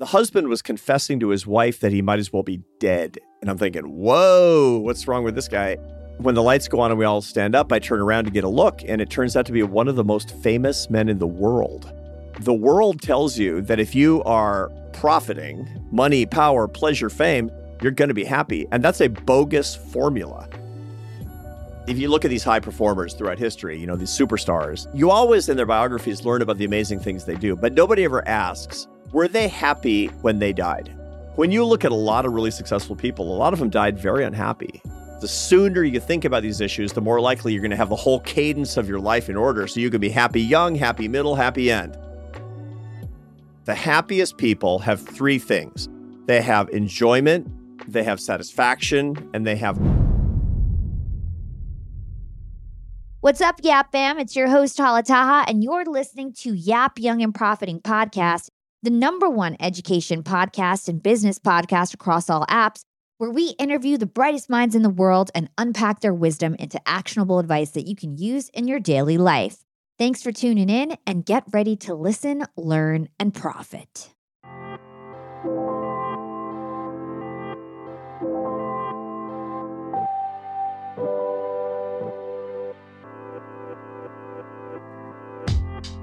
The husband was confessing to his wife that he might as well be dead. And I'm thinking, whoa, what's wrong with this guy? When the lights go on and we all stand up, I turn around to get a look, and it turns out to be one of the most famous men in the world. The world tells you that if you are profiting money, power, pleasure, fame you're going to be happy. And that's a bogus formula. If you look at these high performers throughout history, you know, these superstars, you always in their biographies learn about the amazing things they do, but nobody ever asks, were they happy when they died? When you look at a lot of really successful people, a lot of them died very unhappy. The sooner you think about these issues, the more likely you're going to have the whole cadence of your life in order so you can be happy young, happy middle, happy end. The happiest people have three things they have enjoyment, they have satisfaction, and they have. What's up, Yap Fam? It's your host, Hala Taha, and you're listening to Yap Young and Profiting Podcast, the number one education podcast and business podcast across all apps, where we interview the brightest minds in the world and unpack their wisdom into actionable advice that you can use in your daily life. Thanks for tuning in and get ready to listen, learn, and profit.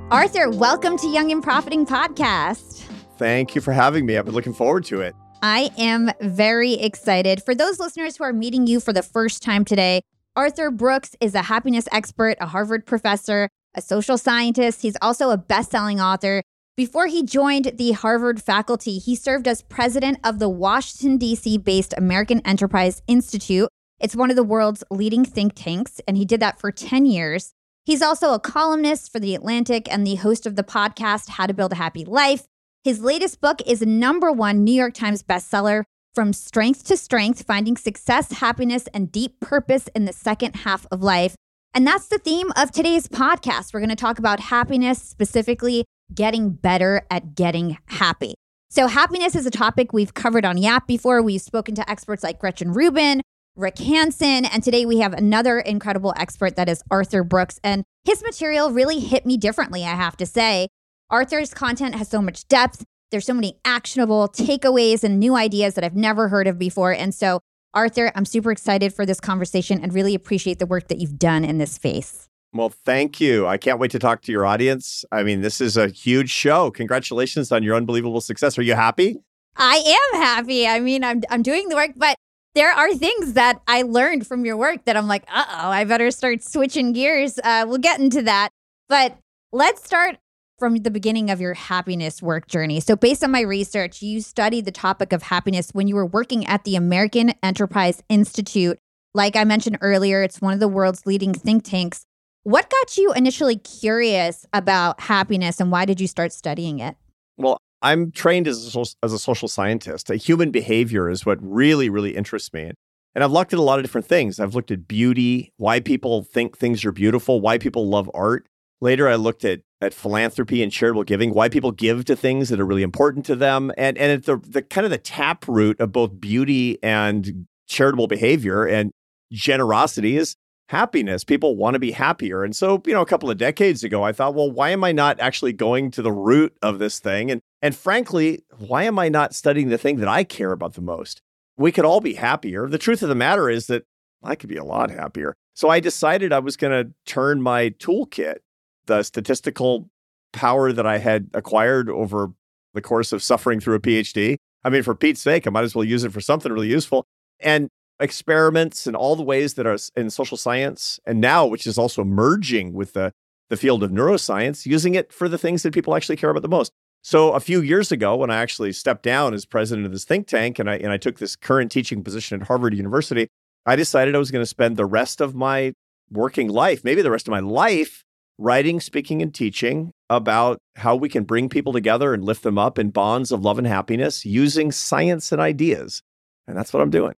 Arthur, welcome to Young and Profiting Podcast. Thank you for having me. I've been looking forward to it. I am very excited. For those listeners who are meeting you for the first time today, Arthur Brooks is a happiness expert, a Harvard professor, a social scientist. He's also a best selling author. Before he joined the Harvard faculty, he served as president of the Washington, D.C. based American Enterprise Institute. It's one of the world's leading think tanks, and he did that for 10 years. He's also a columnist for The Atlantic and the host of the podcast How to Build a Happy Life. His latest book is a number one New York Times bestseller, From Strength to Strength Finding Success, Happiness, and Deep Purpose in the Second Half of Life. And that's the theme of today's podcast. We're going to talk about happiness, specifically getting better at getting happy. So, happiness is a topic we've covered on Yap before. We've spoken to experts like Gretchen Rubin, Rick Hanson. And today we have another incredible expert that is Arthur Brooks. And his material really hit me differently, I have to say. Arthur's content has so much depth. There's so many actionable takeaways and new ideas that I've never heard of before. And so, Arthur, I'm super excited for this conversation and really appreciate the work that you've done in this space. Well, thank you. I can't wait to talk to your audience. I mean, this is a huge show. Congratulations on your unbelievable success. Are you happy? I am happy. I mean, I'm I'm doing the work, but there are things that I learned from your work that I'm like, uh oh, I better start switching gears. Uh, we'll get into that. But let's start from the beginning of your happiness work journey. So, based on my research, you studied the topic of happiness when you were working at the American Enterprise Institute. Like I mentioned earlier, it's one of the world's leading think tanks. What got you initially curious about happiness and why did you start studying it? Well, I'm trained as a, as a social scientist. Human behavior is what really, really interests me. And I've looked at a lot of different things. I've looked at beauty, why people think things are beautiful, why people love art. Later, I looked at at philanthropy and charitable giving, why people give to things that are really important to them, and and the the kind of the tap root of both beauty and charitable behavior and generosity is happiness. People want to be happier. And so, you know, a couple of decades ago, I thought, well, why am I not actually going to the root of this thing? And and frankly, why am I not studying the thing that I care about the most? We could all be happier. The truth of the matter is that I could be a lot happier. So I decided I was going to turn my toolkit, the statistical power that I had acquired over the course of suffering through a PhD. I mean, for Pete's sake, I might as well use it for something really useful. And experiments and all the ways that are in social science, and now, which is also merging with the, the field of neuroscience, using it for the things that people actually care about the most. So a few years ago, when I actually stepped down as president of this think tank and I and I took this current teaching position at Harvard University, I decided I was going to spend the rest of my working life, maybe the rest of my life, writing, speaking, and teaching about how we can bring people together and lift them up in bonds of love and happiness using science and ideas. And that's what I'm doing.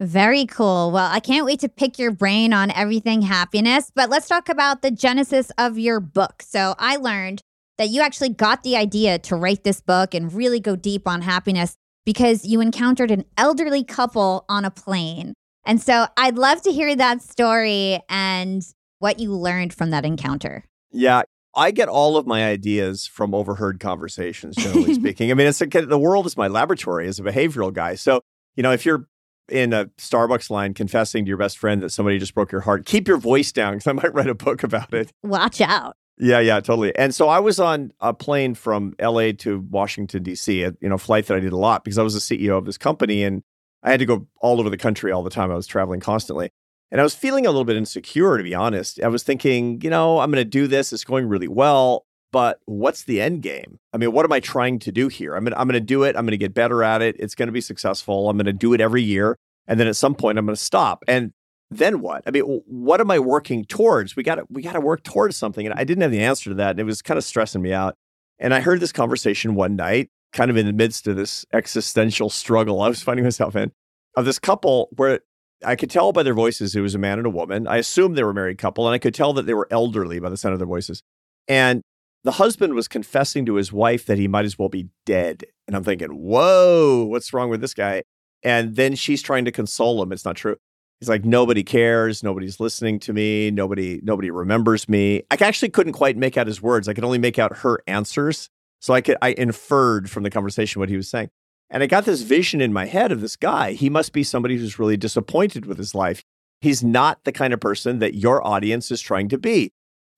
Very cool. Well, I can't wait to pick your brain on everything happiness, but let's talk about the genesis of your book. So, I learned that you actually got the idea to write this book and really go deep on happiness because you encountered an elderly couple on a plane. And so I'd love to hear that story and what you learned from that encounter. Yeah, I get all of my ideas from overheard conversations, generally speaking. I mean, it's the world is my laboratory as a behavioral guy. So, you know, if you're in a Starbucks line confessing to your best friend that somebody just broke your heart, keep your voice down because I might write a book about it. Watch out. Yeah, yeah, totally. And so I was on a plane from LA to Washington, D.C., a you know, flight that I did a lot because I was the CEO of this company and I had to go all over the country all the time. I was traveling constantly. And I was feeling a little bit insecure, to be honest. I was thinking, you know, I'm going to do this. It's going really well. But what's the end game? I mean, what am I trying to do here? I'm to, I'm going to do it. I'm going to get better at it. It's going to be successful. I'm going to do it every year. And then at some point, I'm going to stop. And then what? I mean, what am I working towards? We got to we got to work towards something. And I didn't have the answer to that. And it was kind of stressing me out. And I heard this conversation one night, kind of in the midst of this existential struggle I was finding myself in, of this couple where I could tell by their voices it was a man and a woman. I assumed they were a married couple, and I could tell that they were elderly by the sound of their voices. And the husband was confessing to his wife that he might as well be dead. And I'm thinking, whoa, what's wrong with this guy? And then she's trying to console him. It's not true. He's like, nobody cares, nobody's listening to me, nobody, nobody remembers me. I actually couldn't quite make out his words. I could only make out her answers. So I could I inferred from the conversation what he was saying. And I got this vision in my head of this guy. He must be somebody who's really disappointed with his life. He's not the kind of person that your audience is trying to be.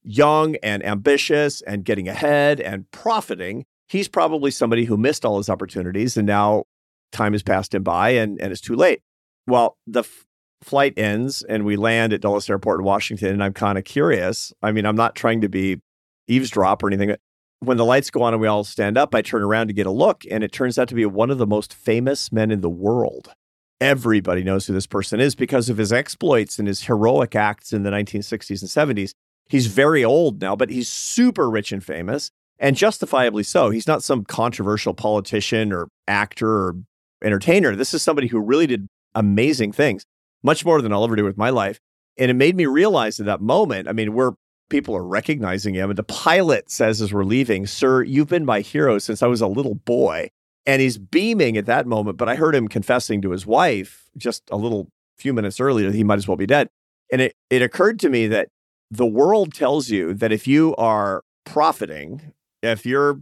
Young and ambitious and getting ahead and profiting. He's probably somebody who missed all his opportunities and now time has passed him by and, and it's too late. Well, the f- flight ends and we land at Dulles Airport in Washington. And I'm kind of curious. I mean, I'm not trying to be eavesdrop or anything but when the lights go on and we all stand up, I turn around to get a look, and it turns out to be one of the most famous men in the world. Everybody knows who this person is because of his exploits and his heroic acts in the 1960s and 70s. He's very old now, but he's super rich and famous, and justifiably so. He's not some controversial politician or actor or entertainer. This is somebody who really did amazing things, much more than I'll ever do with my life. And it made me realize at that moment, I mean, we're people are recognizing him. And the pilot says as we're leaving, Sir, you've been my hero since I was a little boy. And he's beaming at that moment. But I heard him confessing to his wife just a little few minutes earlier that he might as well be dead. And it, it occurred to me that the world tells you that if you are profiting, if you're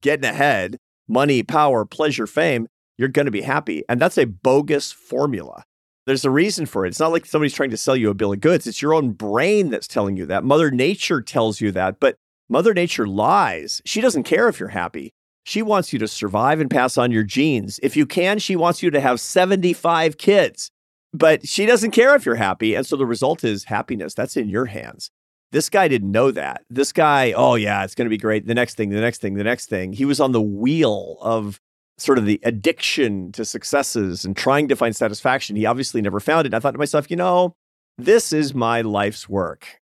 getting ahead, money, power, pleasure, fame, you're going to be happy. And that's a bogus formula. There's a reason for it. It's not like somebody's trying to sell you a bill of goods. It's your own brain that's telling you that. Mother Nature tells you that, but Mother Nature lies. She doesn't care if you're happy. She wants you to survive and pass on your genes. If you can, she wants you to have 75 kids, but she doesn't care if you're happy. And so the result is happiness. That's in your hands. This guy didn't know that. This guy, oh, yeah, it's going to be great. The next thing, the next thing, the next thing. He was on the wheel of sort of the addiction to successes and trying to find satisfaction. He obviously never found it. I thought to myself, you know, this is my life's work.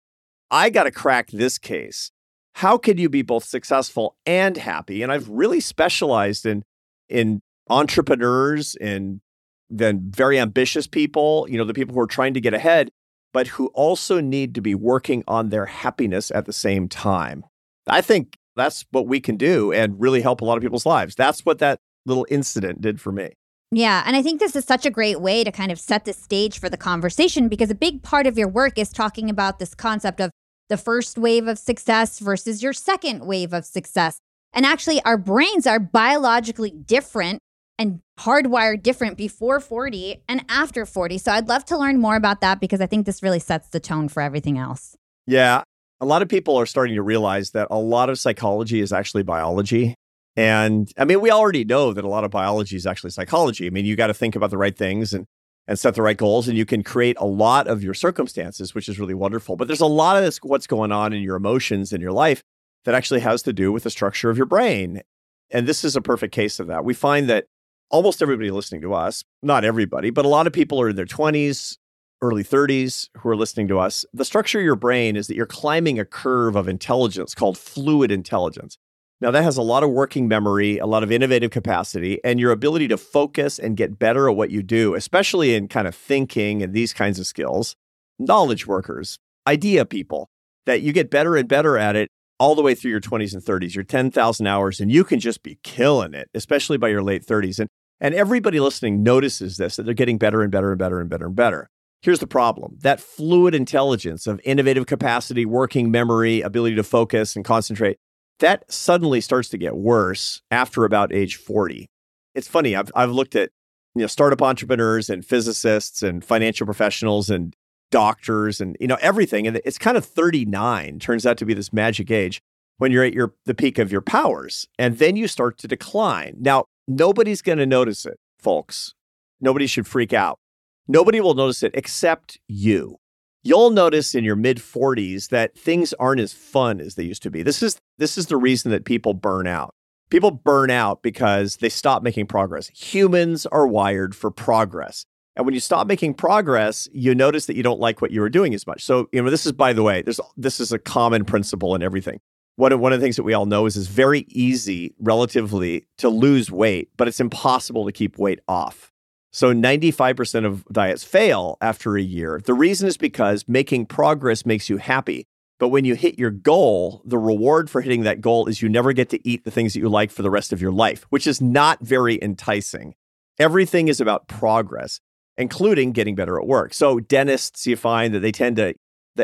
I got to crack this case. How can you be both successful and happy? And I've really specialized in in entrepreneurs and then very ambitious people, you know, the people who are trying to get ahead, but who also need to be working on their happiness at the same time. I think that's what we can do and really help a lot of people's lives. That's what that little incident did for me. Yeah. And I think this is such a great way to kind of set the stage for the conversation because a big part of your work is talking about this concept of the first wave of success versus your second wave of success. And actually, our brains are biologically different and hardwired different before 40 and after 40. So I'd love to learn more about that because I think this really sets the tone for everything else. Yeah. A lot of people are starting to realize that a lot of psychology is actually biology. And I mean, we already know that a lot of biology is actually psychology. I mean, you got to think about the right things and and set the right goals, and you can create a lot of your circumstances, which is really wonderful. But there's a lot of this what's going on in your emotions in your life that actually has to do with the structure of your brain. And this is a perfect case of that. We find that almost everybody listening to us, not everybody, but a lot of people are in their 20s, early 30s who are listening to us. The structure of your brain is that you're climbing a curve of intelligence called fluid intelligence. Now, that has a lot of working memory, a lot of innovative capacity, and your ability to focus and get better at what you do, especially in kind of thinking and these kinds of skills. Knowledge workers, idea people, that you get better and better at it all the way through your 20s and 30s, your 10,000 hours, and you can just be killing it, especially by your late 30s. And, and everybody listening notices this, that they're getting better and better and better and better and better. Here's the problem that fluid intelligence of innovative capacity, working memory, ability to focus and concentrate, that suddenly starts to get worse after about age 40. It's funny, I've, I've looked at you know, startup entrepreneurs and physicists and financial professionals and doctors and you know everything and it's kind of 39 turns out to be this magic age when you're at your the peak of your powers and then you start to decline. Now nobody's going to notice it folks. Nobody should freak out. Nobody will notice it except you. You'll notice in your mid 40s that things aren't as fun as they used to be. This is this is the reason that people burn out. People burn out because they stop making progress. Humans are wired for progress and when you stop making progress, you notice that you don't like what you were doing as much. So, you know, this is by the way, there's this is a common principle in everything. One of, one of the things that we all know is it's very easy relatively to lose weight, but it's impossible to keep weight off. So 95% of diets fail after a year. The reason is because making progress makes you happy. But when you hit your goal, the reward for hitting that goal is you never get to eat the things that you like for the rest of your life, which is not very enticing. Everything is about progress including getting better at work. So dentists, you find that they tend to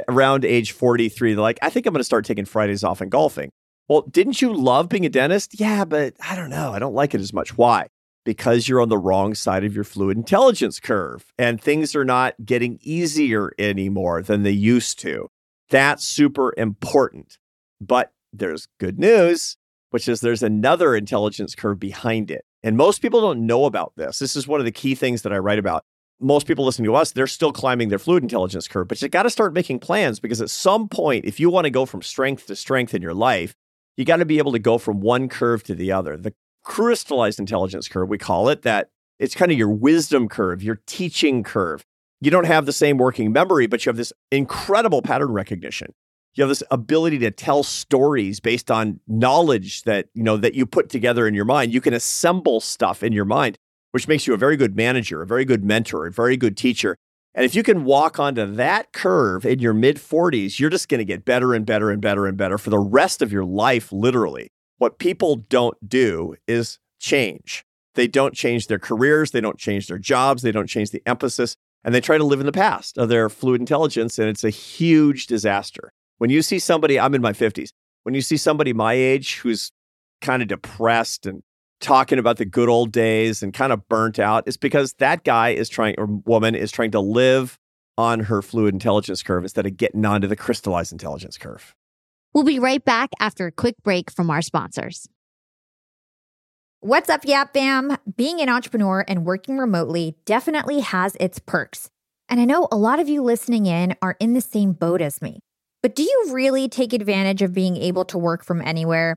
around age 43, they're like, I think I'm going to start taking Fridays off and golfing. Well, didn't you love being a dentist? Yeah, but I don't know. I don't like it as much. Why? Because you're on the wrong side of your fluid intelligence curve and things are not getting easier anymore than they used to. That's super important. But there's good news, which is there's another intelligence curve behind it. And most people don't know about this. This is one of the key things that I write about most people listening to us, they're still climbing their fluid intelligence curve, but you got to start making plans because at some point, if you want to go from strength to strength in your life, you got to be able to go from one curve to the other. The crystallized intelligence curve, we call it, that it's kind of your wisdom curve, your teaching curve. You don't have the same working memory, but you have this incredible pattern recognition. You have this ability to tell stories based on knowledge that, you know, that you put together in your mind. You can assemble stuff in your mind which makes you a very good manager, a very good mentor, a very good teacher. And if you can walk onto that curve in your mid 40s, you're just going to get better and better and better and better for the rest of your life, literally. What people don't do is change. They don't change their careers, they don't change their jobs, they don't change the emphasis, and they try to live in the past of their fluid intelligence. And it's a huge disaster. When you see somebody, I'm in my 50s, when you see somebody my age who's kind of depressed and talking about the good old days and kind of burnt out is because that guy is trying or woman is trying to live on her fluid intelligence curve instead of getting onto the crystallized intelligence curve. We'll be right back after a quick break from our sponsors. What's up, Yap Fam? Being an entrepreneur and working remotely definitely has its perks. And I know a lot of you listening in are in the same boat as me. But do you really take advantage of being able to work from anywhere?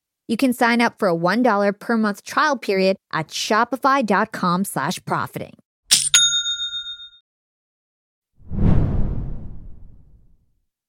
You can sign up for a $1 per month trial period at shopify.com slash profiting.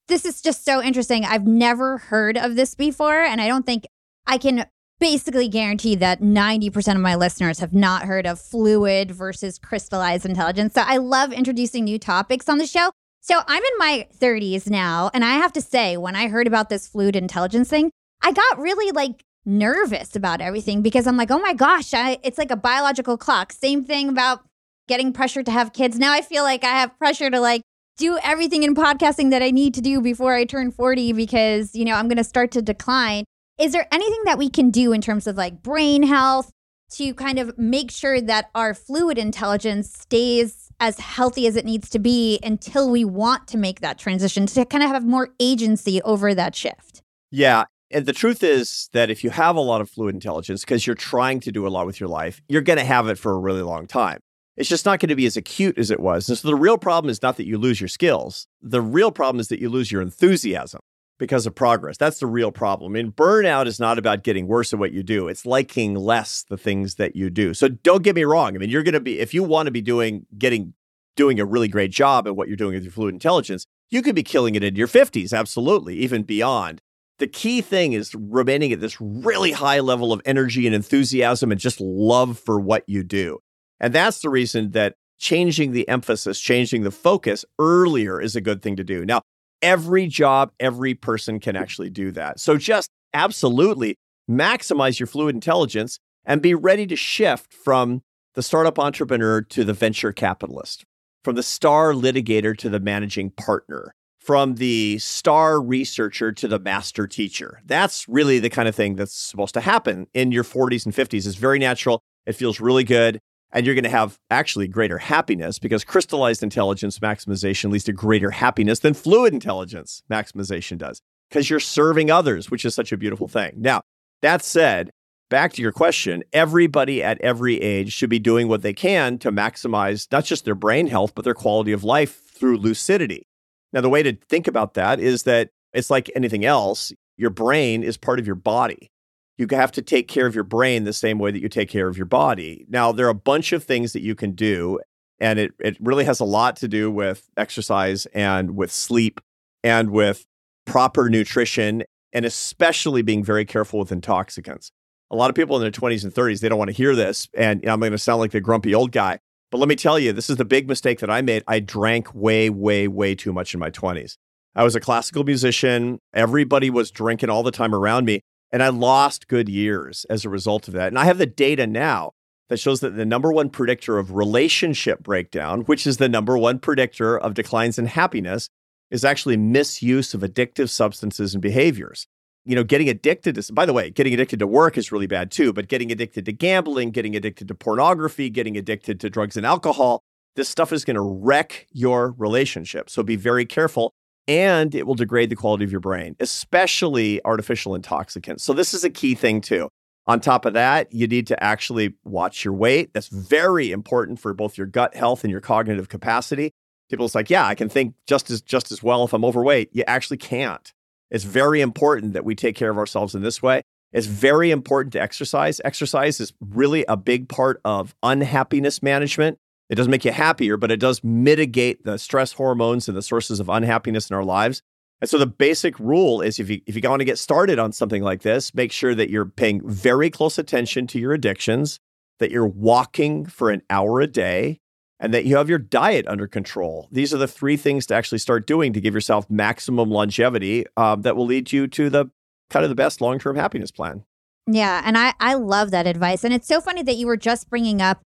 This is just so interesting. I've never heard of this before, and I don't think I can basically guarantee that 90% of my listeners have not heard of fluid versus crystallized intelligence. So I love introducing new topics on the show. So I'm in my 30s now, and I have to say, when I heard about this fluid intelligence thing, I got really like nervous about everything because I'm like, oh my gosh, I, it's like a biological clock. Same thing about getting pressure to have kids. Now I feel like I have pressure to like do everything in podcasting that I need to do before I turn 40 because, you know, I'm going to start to decline. Is there anything that we can do in terms of like brain health to kind of make sure that our fluid intelligence stays as healthy as it needs to be until we want to make that transition to kind of have more agency over that shift. Yeah. And the truth is that if you have a lot of fluid intelligence because you're trying to do a lot with your life, you're going to have it for a really long time. It's just not going to be as acute as it was. And so the real problem is not that you lose your skills. The real problem is that you lose your enthusiasm because of progress. That's the real problem. And burnout is not about getting worse at what you do. It's liking less the things that you do. So don't get me wrong. I mean, you're going to be if you want to be doing getting doing a really great job at what you're doing with your fluid intelligence, you could be killing it in your 50s, absolutely, even beyond. The key thing is remaining at this really high level of energy and enthusiasm and just love for what you do. And that's the reason that changing the emphasis, changing the focus earlier is a good thing to do. Now, every job, every person can actually do that. So just absolutely maximize your fluid intelligence and be ready to shift from the startup entrepreneur to the venture capitalist, from the star litigator to the managing partner, from the star researcher to the master teacher. That's really the kind of thing that's supposed to happen in your 40s and 50s. It's very natural. It feels really good and you're going to have actually greater happiness because crystallized intelligence maximization leads to greater happiness than fluid intelligence maximization does because you're serving others, which is such a beautiful thing. Now, that said, back to your question, everybody at every age should be doing what they can to maximize not just their brain health, but their quality of life through lucidity. Now, the way to think about that is that it's like anything else, your brain is part of your body you have to take care of your brain the same way that you take care of your body. Now, there are a bunch of things that you can do, and it, it really has a lot to do with exercise and with sleep and with proper nutrition, and especially being very careful with intoxicants. A lot of people in their 20s and 30s, they don't want to hear this, and I'm going to sound like the grumpy old guy. But let me tell you, this is the big mistake that I made. I drank way, way, way too much in my 20s. I was a classical musician. Everybody was drinking all the time around me. And I lost good years as a result of that. And I have the data now that shows that the number one predictor of relationship breakdown, which is the number one predictor of declines in happiness, is actually misuse of addictive substances and behaviors. You know, getting addicted to, by the way, getting addicted to work is really bad too, but getting addicted to gambling, getting addicted to pornography, getting addicted to drugs and alcohol, this stuff is going to wreck your relationship. So be very careful and it will degrade the quality of your brain, especially artificial intoxicants. So, this is a key thing too. On top of that, you need to actually watch your weight. That's very important for both your gut health and your cognitive capacity. People's like, yeah, I can think just as just as well if I'm overweight. You actually can't. It's very important that we take care of ourselves in this way. It's very important to exercise. Exercise is really a big part of unhappiness management. It doesn't make you happier, but it does mitigate the stress hormones and the sources of unhappiness in our lives. And so the basic rule is if you if you want to get started on something like this, make sure that you're paying very close attention to your addictions, that you're walking for an hour a day, and that you have your diet under control. These are the three things to actually start doing to give yourself maximum longevity um, that will lead you to the kind of the best long term happiness plan. Yeah. And I, I love that advice. And it's so funny that you were just bringing up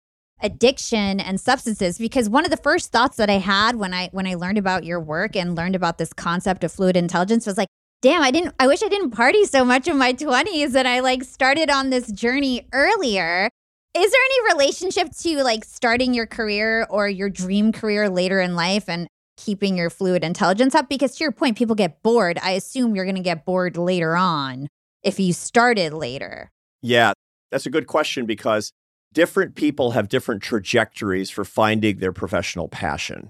addiction and substances because one of the first thoughts that I had when I when I learned about your work and learned about this concept of fluid intelligence was like damn I didn't I wish I didn't party so much in my 20s and I like started on this journey earlier is there any relationship to like starting your career or your dream career later in life and keeping your fluid intelligence up? Because to your point, people get bored. I assume you're going to get bored later on if you started later. Yeah, that's a good question because different people have different trajectories for finding their professional passion.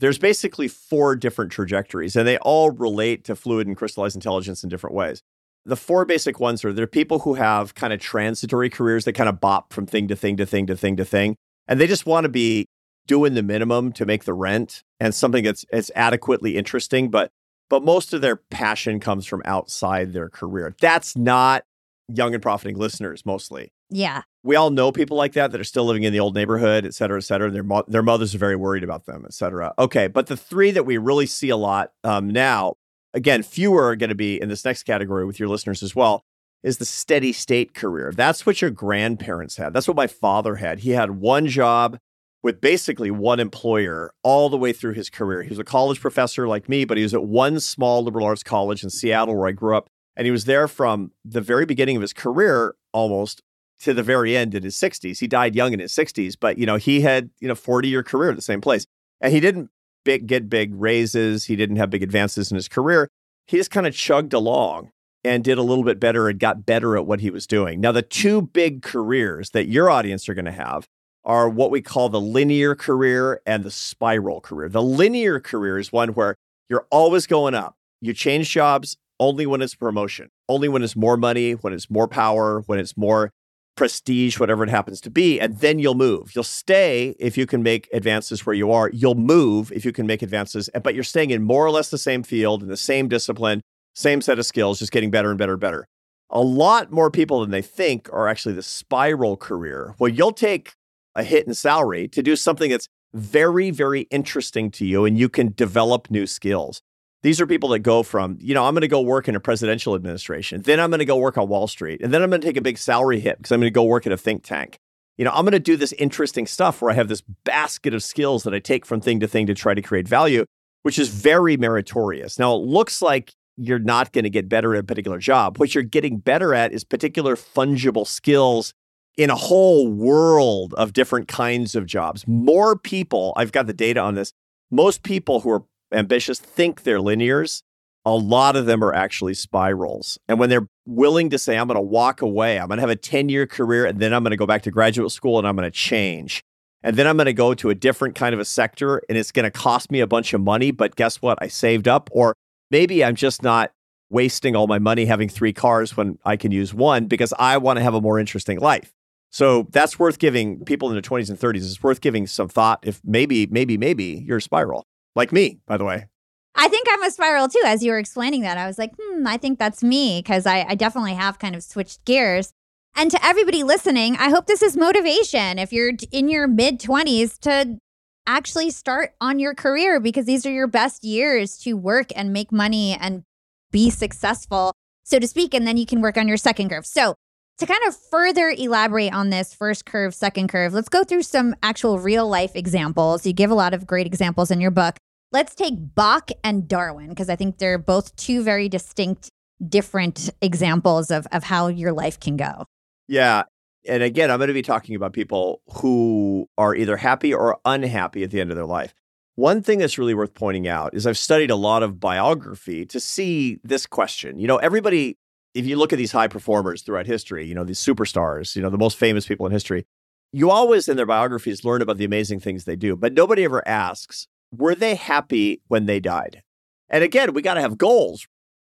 There's basically four different trajectories, and they all relate to fluid and crystallized intelligence in different ways. The four basic ones are there are people who have kind of transitory careers that kind of bop from thing to thing to thing to thing to thing, and they just want to be doing the minimum to make the rent and something that's it's adequately interesting, but but most of their passion comes from outside their career. That's not young and profiting listeners mostly. Yeah. We all know people like that that are still living in the old neighborhood, et cetera, et cetera. Their, mo- their mothers are very worried about them, et cetera. Okay. But the three that we really see a lot um, now, again, fewer are going to be in this next category with your listeners as well, is the steady state career. That's what your grandparents had. That's what my father had. He had one job with basically one employer all the way through his career. He was a college professor like me, but he was at one small liberal arts college in Seattle where I grew up. And he was there from the very beginning of his career almost to the very end in his 60s. He died young in his 60s, but you know, he had, you know, 40 year career at the same place. And he didn't big, get big raises, he didn't have big advances in his career. He just kind of chugged along and did a little bit better and got better at what he was doing. Now, the two big careers that your audience are going to have are what we call the linear career and the spiral career. The linear career is one where you're always going up. You change jobs only when it's promotion, only when it's more money, when it's more power, when it's more prestige, whatever it happens to be, and then you'll move. You'll stay if you can make advances where you are. You'll move if you can make advances, but you're staying in more or less the same field, in the same discipline, same set of skills, just getting better and better and better. A lot more people than they think are actually the spiral career. Well, you'll take a hit in salary to do something that's very, very interesting to you and you can develop new skills. These are people that go from, you know, I'm going to go work in a presidential administration. Then I'm going to go work on Wall Street. And then I'm going to take a big salary hit because I'm going to go work at a think tank. You know, I'm going to do this interesting stuff where I have this basket of skills that I take from thing to thing to try to create value, which is very meritorious. Now, it looks like you're not going to get better at a particular job. What you're getting better at is particular fungible skills in a whole world of different kinds of jobs. More people, I've got the data on this, most people who are ambitious think they're linears. A lot of them are actually spirals. And when they're willing to say, I'm going to walk away, I'm going to have a 10 year career, and then I'm going to go back to graduate school and I'm going to change. And then I'm going to go to a different kind of a sector and it's going to cost me a bunch of money. But guess what? I saved up. Or maybe I'm just not wasting all my money having three cars when I can use one because I want to have a more interesting life. So that's worth giving people in their 20s and 30s. It's worth giving some thought if maybe, maybe, maybe you're a spiral like me, by the way. I think I'm a spiral too. As you were explaining that, I was like, hmm, I think that's me because I, I definitely have kind of switched gears. And to everybody listening, I hope this is motivation if you're in your mid 20s to actually start on your career because these are your best years to work and make money and be successful, so to speak. And then you can work on your second curve. So, to kind of further elaborate on this first curve, second curve, let's go through some actual real life examples. You give a lot of great examples in your book. Let's take Bach and Darwin, because I think they're both two very distinct, different examples of, of how your life can go. Yeah. And again, I'm going to be talking about people who are either happy or unhappy at the end of their life. One thing that's really worth pointing out is I've studied a lot of biography to see this question. You know, everybody if you look at these high performers throughout history, you know, these superstars, you know, the most famous people in history, you always in their biographies learn about the amazing things they do, but nobody ever asks, were they happy when they died? And again, we got to have goals.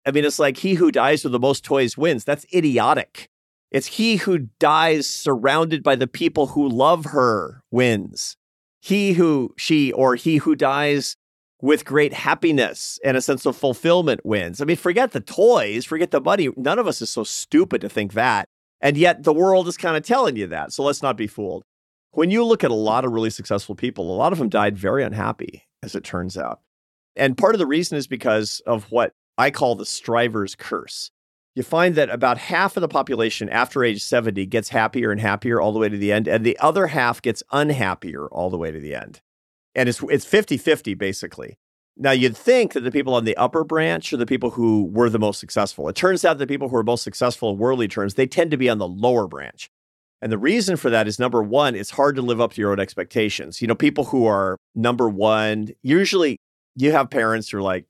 I mean, it's like he who dies with the most toys wins. That's idiotic. It's he who dies surrounded by the people who love her wins. He who, she, or he who dies with great happiness and a sense of fulfillment wins. I mean, forget the toys, forget the money. None of us is so stupid to think that. And yet the world is kind of telling you that. So let's not be fooled. When you look at a lot of really successful people, a lot of them died very unhappy, as it turns out. And part of the reason is because of what I call the striver's curse. You find that about half of the population after age 70 gets happier and happier all the way to the end, and the other half gets unhappier all the way to the end. And it's it's 50-50 basically. Now you'd think that the people on the upper branch are the people who were the most successful. It turns out the people who are most successful in worldly terms, they tend to be on the lower branch. And the reason for that is number one, it's hard to live up to your own expectations. You know, people who are number one, usually you have parents who are like,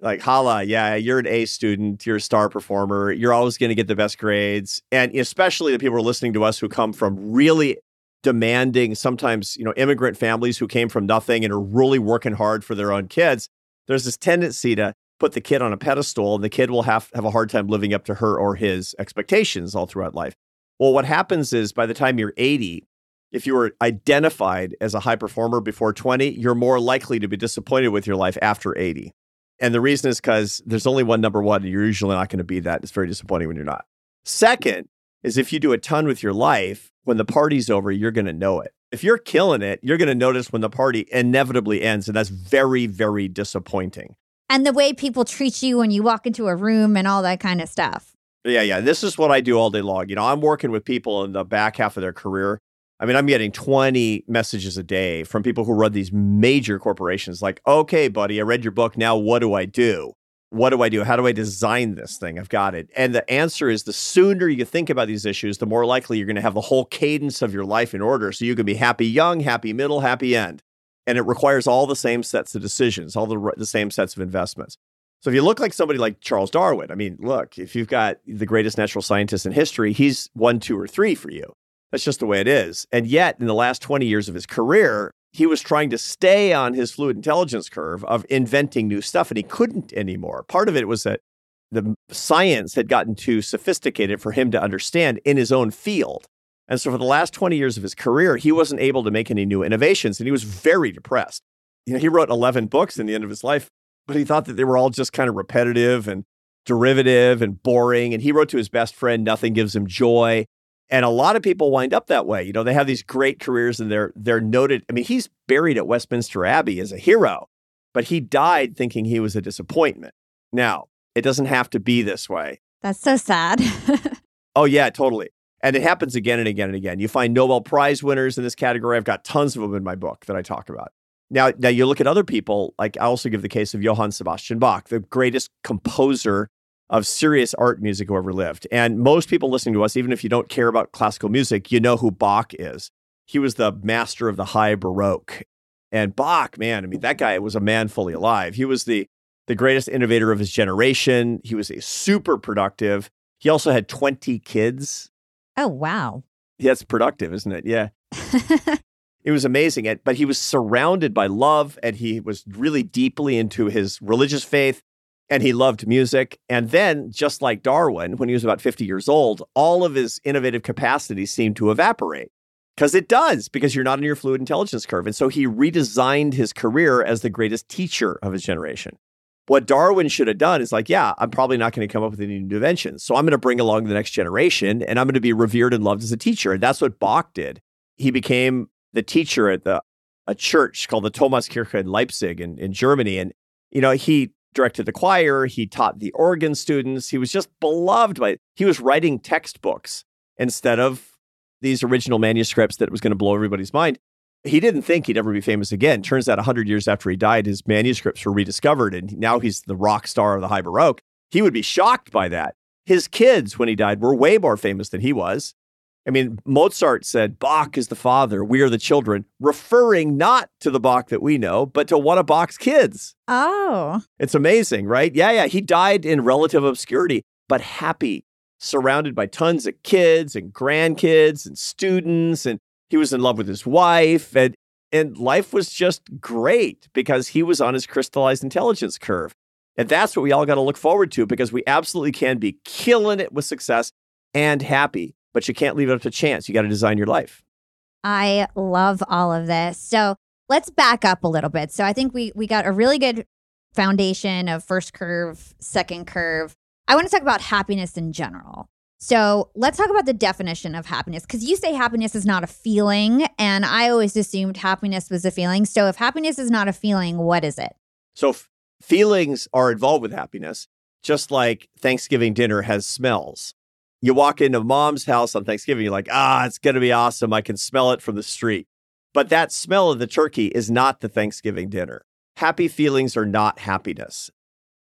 like Hala, yeah, you're an A student, you're a star performer, you're always going to get the best grades. And especially the people who are listening to us who come from really demanding, sometimes, you know, immigrant families who came from nothing and are really working hard for their own kids. There's this tendency to put the kid on a pedestal and the kid will have, have a hard time living up to her or his expectations all throughout life. Well, what happens is by the time you're 80, if you were identified as a high performer before 20, you're more likely to be disappointed with your life after 80. And the reason is because there's only one number one, and you're usually not going to be that. It's very disappointing when you're not. Second is if you do a ton with your life, when the party's over, you're going to know it. If you're killing it, you're going to notice when the party inevitably ends. And that's very, very disappointing. And the way people treat you when you walk into a room and all that kind of stuff. Yeah, yeah. This is what I do all day long. You know, I'm working with people in the back half of their career. I mean, I'm getting 20 messages a day from people who run these major corporations like, okay, buddy, I read your book. Now what do I do? What do I do? How do I design this thing? I've got it. And the answer is the sooner you think about these issues, the more likely you're going to have the whole cadence of your life in order. So you can be happy young, happy middle, happy end. And it requires all the same sets of decisions, all the, the same sets of investments. So if you look like somebody like Charles Darwin, I mean, look, if you've got the greatest natural scientist in history, he's one, two, or three for you. That's just the way it is. And yet, in the last 20 years of his career, he was trying to stay on his fluid intelligence curve of inventing new stuff, and he couldn't anymore. Part of it was that the science had gotten too sophisticated for him to understand in his own field. And so, for the last 20 years of his career, he wasn't able to make any new innovations, and he was very depressed. You know, he wrote 11 books in the end of his life but he thought that they were all just kind of repetitive and derivative and boring. And he wrote to his best friend, Nothing Gives Him Joy. And a lot of people wind up that way. You know, they have these great careers and they're they're noted. I mean, he's buried at Westminster Abbey as a hero, but he died thinking he was a disappointment. Now, it doesn't have to be this way. That's so sad. oh yeah, totally. And it happens again and again and again. You find Nobel Prize winners in this category. I've got tons of them in my book that I talk about. Now, now you look at other people, like I also give the case of Johann Sebastian Bach, the greatest composer of serious art music who ever lived. And most people listening to us, even if you don't care about classical music, you know who Bach is. He was the master of the high Baroque. And Bach, man, I mean, that guy was a man fully alive. He was the, the greatest innovator of his generation. He was a super productive. He also had 20 kids. Oh, wow. That's productive, isn't it? Yeah. it was amazing. But he was surrounded by love and he was really deeply into his religious faith and he loved music. And then, just like Darwin, when he was about 50 years old, all of his innovative capacity seemed to evaporate. Because it does, because you're not in your fluid intelligence curve. And so he redesigned his career as the greatest teacher of his generation. What Darwin should have done is like, yeah, I'm probably not going to come up with any new inventions. So I'm going to bring along the next generation and I'm going to be revered and loved as a teacher. And that's what Bach did. He became the teacher at the a church called the Thomaskirche in Leipzig in, in Germany. And, you know, he directed the choir, he taught the organ students. He was just beloved by he was writing textbooks instead of these original manuscripts that was going to blow everybody's mind. He didn't think he'd ever be famous again. Turns out 100 years after he died, his manuscripts were rediscovered and now he's the rock star of the High Baroque. He would be shocked by that. His kids, when he died, were way more famous than he was. I mean, Mozart said Bach is the father, we are the children, referring not to the Bach that we know, but to one of Bach's kids. Oh. It's amazing, right? Yeah, yeah. He died in relative obscurity, but happy. surrounded by tons of kids and grandkids and students. And he was in love with his wife. And, and life was just great because he was on his crystallized intelligence curve. And that's what we all got to look forward to because we absolutely can be killing it with success and happy, but you can't leave it up to chance. You got to design your life. I love all of this. So let's back up a little bit. So I think we we got a really good foundation of first curve, second curve. I want to talk about happiness in general. So let's talk about the definition of happiness because you say happiness is not a feeling, and I always assumed happiness was a feeling. So if happiness is not a feeling, what is it? So f- feelings are involved with happiness, just like Thanksgiving dinner has smells. You walk into mom's house on Thanksgiving, you're like, ah, it's going to be awesome. I can smell it from the street. But that smell of the turkey is not the Thanksgiving dinner. Happy feelings are not happiness.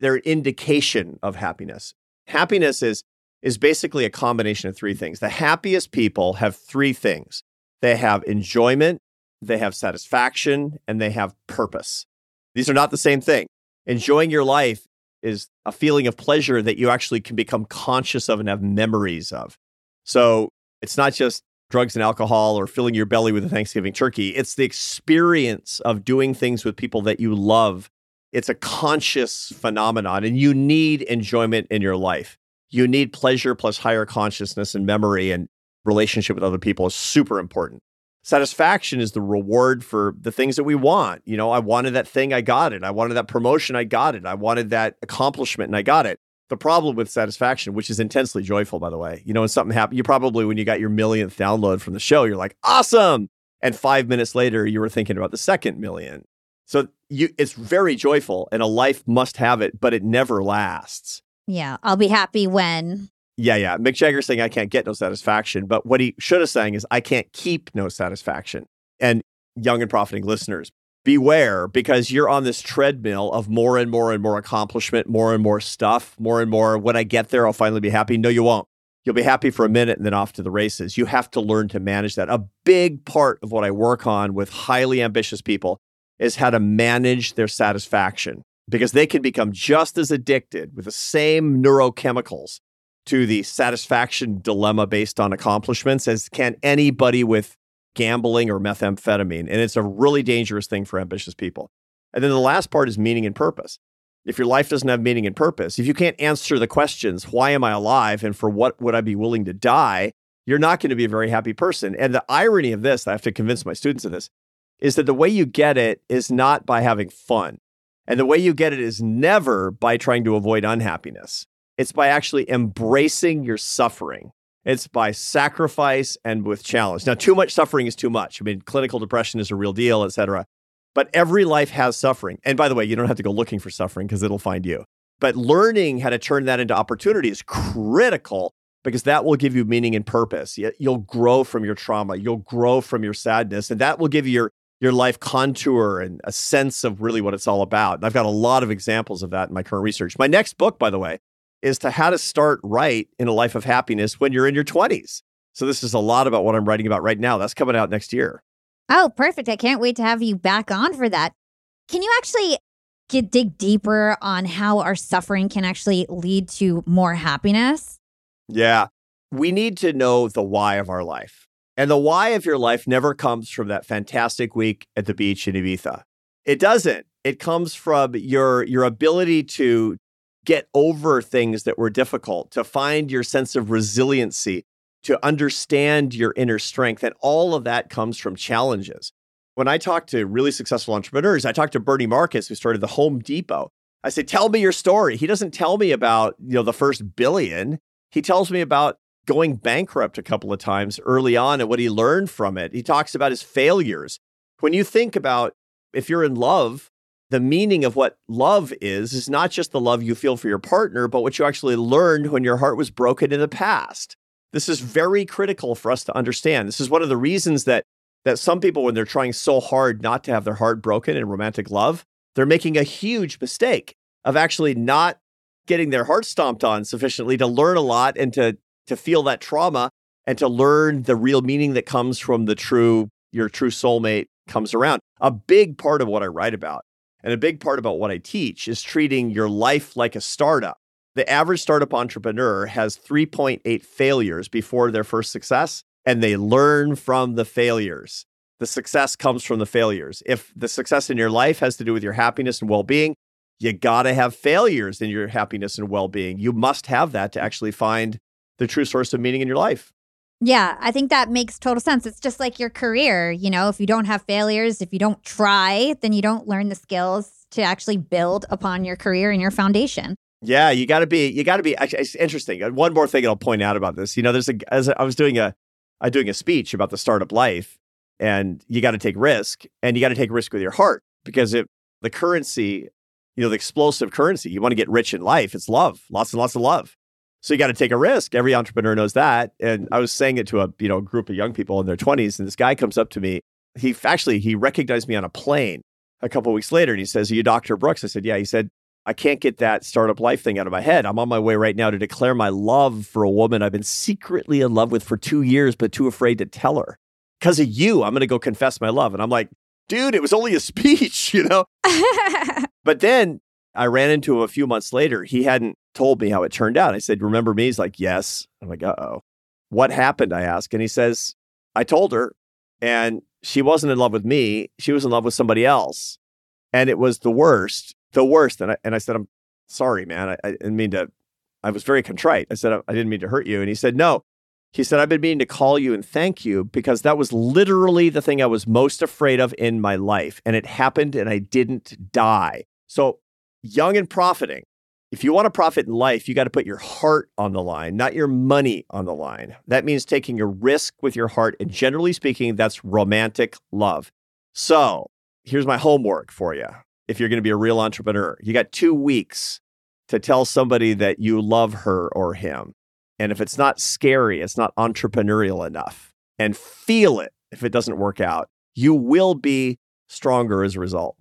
They're an indication of happiness. Happiness is, is basically a combination of three things. The happiest people have three things they have enjoyment, they have satisfaction, and they have purpose. These are not the same thing. Enjoying your life is a feeling of pleasure that you actually can become conscious of and have memories of. So it's not just drugs and alcohol or filling your belly with a Thanksgiving turkey. It's the experience of doing things with people that you love. It's a conscious phenomenon, and you need enjoyment in your life. You need pleasure plus higher consciousness and memory and relationship with other people is super important. Satisfaction is the reward for the things that we want. You know, I wanted that thing, I got it. I wanted that promotion, I got it. I wanted that accomplishment, and I got it the problem with satisfaction, which is intensely joyful, by the way, you know, when something happened, you probably, when you got your millionth download from the show, you're like, awesome. And five minutes later, you were thinking about the second million. So you, it's very joyful and a life must have it, but it never lasts. Yeah. I'll be happy when. Yeah. Yeah. Mick Jagger saying, I can't get no satisfaction. But what he should have saying is, I can't keep no satisfaction. And young and profiting listeners, beware because you're on this treadmill of more and more and more accomplishment, more and more stuff, more and more. When I get there, I'll finally be happy. No, you won't. You'll be happy for a minute and then off to the races. You have to learn to manage that. A big part of what I work on with highly ambitious people is how to manage their satisfaction because they can become just as addicted with the same neurochemicals to the satisfaction dilemma based on accomplishments as can anybody with gambling or methamphetamine. And it's a really dangerous thing for ambitious people. And then the last part is meaning and purpose. If your life doesn't have meaning and purpose, if you can't answer the questions, why am I alive and for what would I be willing to die, you're not going to be a very happy person. And the irony of this, I have to convince my students of this, is that the way you get it is not by having fun. And the way you get it is never by trying to avoid unhappiness. It's by actually embracing your suffering it's by sacrifice and with challenge. Now, too much suffering is too much. I mean, clinical depression is a real deal, et cetera. But every life has suffering. And by the way, you don't have to go looking for suffering because it'll find you. But learning how to turn that into opportunity is critical because that will give you meaning and purpose. You'll grow from your trauma, you'll grow from your sadness, and that will give you your, your life contour and a sense of really what it's all about. And I've got a lot of examples of that in my current research. My next book, by the way, is to how to start right in a life of happiness when you're in your 20s. So this is a lot about what I'm writing about right now. That's coming out next year. Oh, perfect. I can't wait to have you back on for that. Can you actually get dig deeper on how our suffering can actually lead to more happiness? Yeah. We need to know the why of our life. And the why of your life never comes from that fantastic week at the beach in Ibiza. It doesn't. It comes from your your ability to get over things that were difficult, to find your sense of resiliency, to understand your inner strength. And all of that comes from challenges. When I talk to really successful entrepreneurs, I talk to Bernie Marcus, who started the Home Depot. I say, tell me your story. He doesn't tell me about, you know, the first billion. He tells me about going bankrupt a couple of times early on and what he learned from it. He talks about his failures. When you think about if you're in love, the meaning of what love is is not just the love you feel for your partner, but what you actually learned when your heart was broken in the past. This is very critical for us to understand. This is one of the reasons that that some people when they're trying so hard not to have their heart broken in romantic love, they're making a huge mistake of actually not getting their heart stomped on sufficiently to learn a lot and to to feel that trauma and to learn the real meaning that comes from the true your true soulmate comes around. A big part of what I write about and a big part about what I teach is treating your life like a startup. The average startup entrepreneur has 3.8 failures before their first success, and they learn from the failures. The success comes from the failures. If the success in your life has to do with your happiness and well being, you got to have failures in your happiness and well being. You must have that to actually find the true source of meaning in your life. Yeah, I think that makes total sense. It's just like your career. You know, if you don't have failures, if you don't try, then you don't learn the skills to actually build upon your career and your foundation. Yeah, you got to be. You got to be. Actually, it's interesting. Uh, one more thing I'll point out about this. You know, there's a. As I was doing a, I doing a speech about the startup life, and you got to take risk, and you got to take risk with your heart because if the currency, you know, the explosive currency, you want to get rich in life. It's love, lots and lots of love. So you got to take a risk. Every entrepreneur knows that. And I was saying it to a you know group of young people in their 20s, and this guy comes up to me. He actually he recognized me on a plane a couple weeks later, and he says, "Are you Dr. Brooks?" I said, "Yeah." He said, "I can't get that startup life thing out of my head. I'm on my way right now to declare my love for a woman I've been secretly in love with for two years, but too afraid to tell her. Because of you, I'm going to go confess my love." And I'm like, "Dude, it was only a speech, you know." but then I ran into him a few months later. He hadn't told me how it turned out. I said, Remember me? He's like, Yes. I'm like, Uh oh. What happened? I ask. And he says, I told her, and she wasn't in love with me. She was in love with somebody else. And it was the worst, the worst. And I, and I said, I'm sorry, man. I, I didn't mean to, I was very contrite. I said, I didn't mean to hurt you. And he said, No. He said, I've been meaning to call you and thank you because that was literally the thing I was most afraid of in my life. And it happened and I didn't die. So young and profiting. If you want to profit in life, you got to put your heart on the line, not your money on the line. That means taking a risk with your heart. And generally speaking, that's romantic love. So here's my homework for you. If you're going to be a real entrepreneur, you got two weeks to tell somebody that you love her or him. And if it's not scary, it's not entrepreneurial enough, and feel it if it doesn't work out, you will be stronger as a result.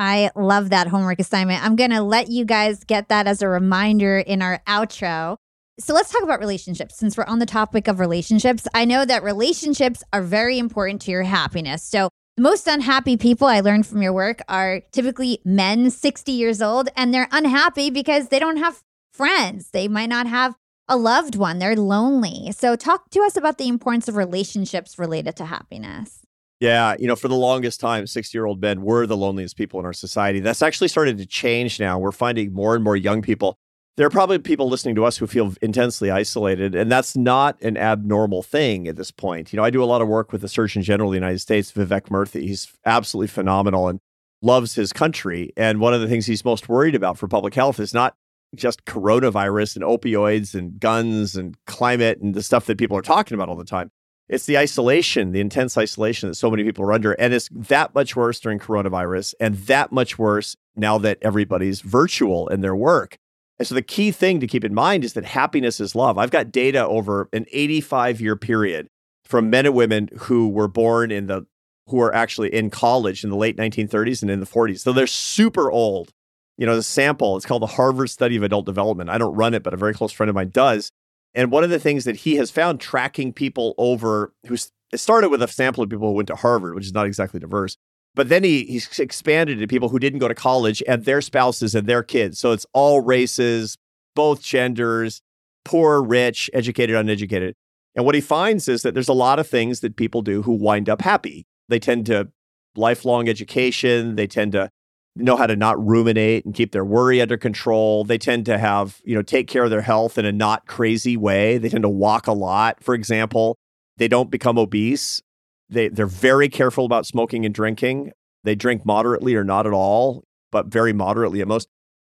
I love that homework assignment. I'm going to let you guys get that as a reminder in our outro. So let's talk about relationships. Since we're on the topic of relationships, I know that relationships are very important to your happiness. So the most unhappy people I learned from your work are typically men 60 years old, and they're unhappy because they don't have friends. They might not have a loved one. They're lonely. So talk to us about the importance of relationships related to happiness. Yeah, you know, for the longest time, 60 year old men were the loneliest people in our society. That's actually started to change now. We're finding more and more young people. There are probably people listening to us who feel intensely isolated, and that's not an abnormal thing at this point. You know, I do a lot of work with the Surgeon General of the United States, Vivek Murthy. He's absolutely phenomenal and loves his country. And one of the things he's most worried about for public health is not just coronavirus and opioids and guns and climate and the stuff that people are talking about all the time it's the isolation, the intense isolation that so many people are under. And it's that much worse during coronavirus and that much worse now that everybody's virtual in their work. And so the key thing to keep in mind is that happiness is love. I've got data over an 85 year period from men and women who were born in the who are actually in college in the late 1930s and in the 40s. So they're super old. You know, the sample, it's called the Harvard Study of Adult Development. I don't run it, but a very close friend of mine does. And one of the things that he has found tracking people over who it started with a sample of people who went to Harvard, which is not exactly diverse. But then he he's expanded to people who didn't go to college and their spouses and their kids. So it's all races, both genders, poor, rich, educated, uneducated. And what he finds is that there's a lot of things that people do who wind up happy. They tend to lifelong education, they tend to know how to not ruminate and keep their worry under control. They tend to have, you know, take care of their health in a not crazy way. They tend to walk a lot, for example. They don't become obese. They they're very careful about smoking and drinking. They drink moderately or not at all, but very moderately at most.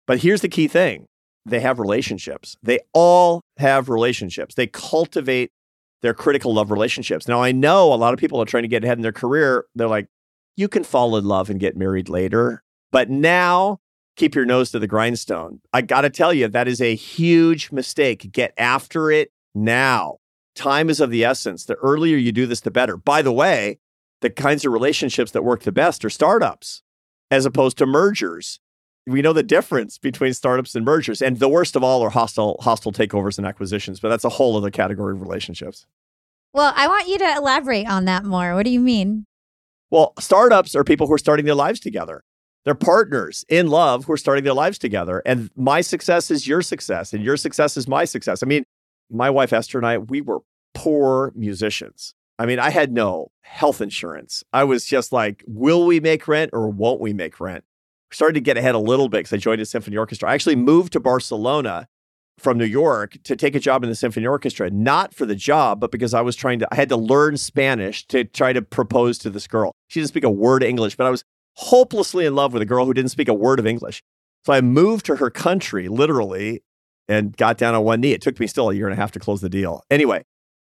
But here's the key thing. They have relationships. They all have relationships. They cultivate their critical love relationships. Now I know a lot of people are trying to get ahead in their career. They're like, you can fall in love and get married later. But now, keep your nose to the grindstone. I got to tell you, that is a huge mistake. Get after it now. Time is of the essence. The earlier you do this, the better. By the way, the kinds of relationships that work the best are startups as opposed to mergers. We know the difference between startups and mergers. And the worst of all are hostile, hostile takeovers and acquisitions, but that's a whole other category of relationships. Well, I want you to elaborate on that more. What do you mean? Well, startups are people who are starting their lives together. They're partners in love who are starting their lives together. And my success is your success, and your success is my success. I mean, my wife Esther and I, we were poor musicians. I mean, I had no health insurance. I was just like, will we make rent or won't we make rent? Started to get ahead a little bit because I joined a symphony orchestra. I actually moved to Barcelona from New York to take a job in the symphony orchestra, not for the job, but because I was trying to, I had to learn Spanish to try to propose to this girl. She didn't speak a word English, but I was hopelessly in love with a girl who didn't speak a word of English. So I moved to her country, literally, and got down on one knee. It took me still a year and a half to close the deal. Anyway,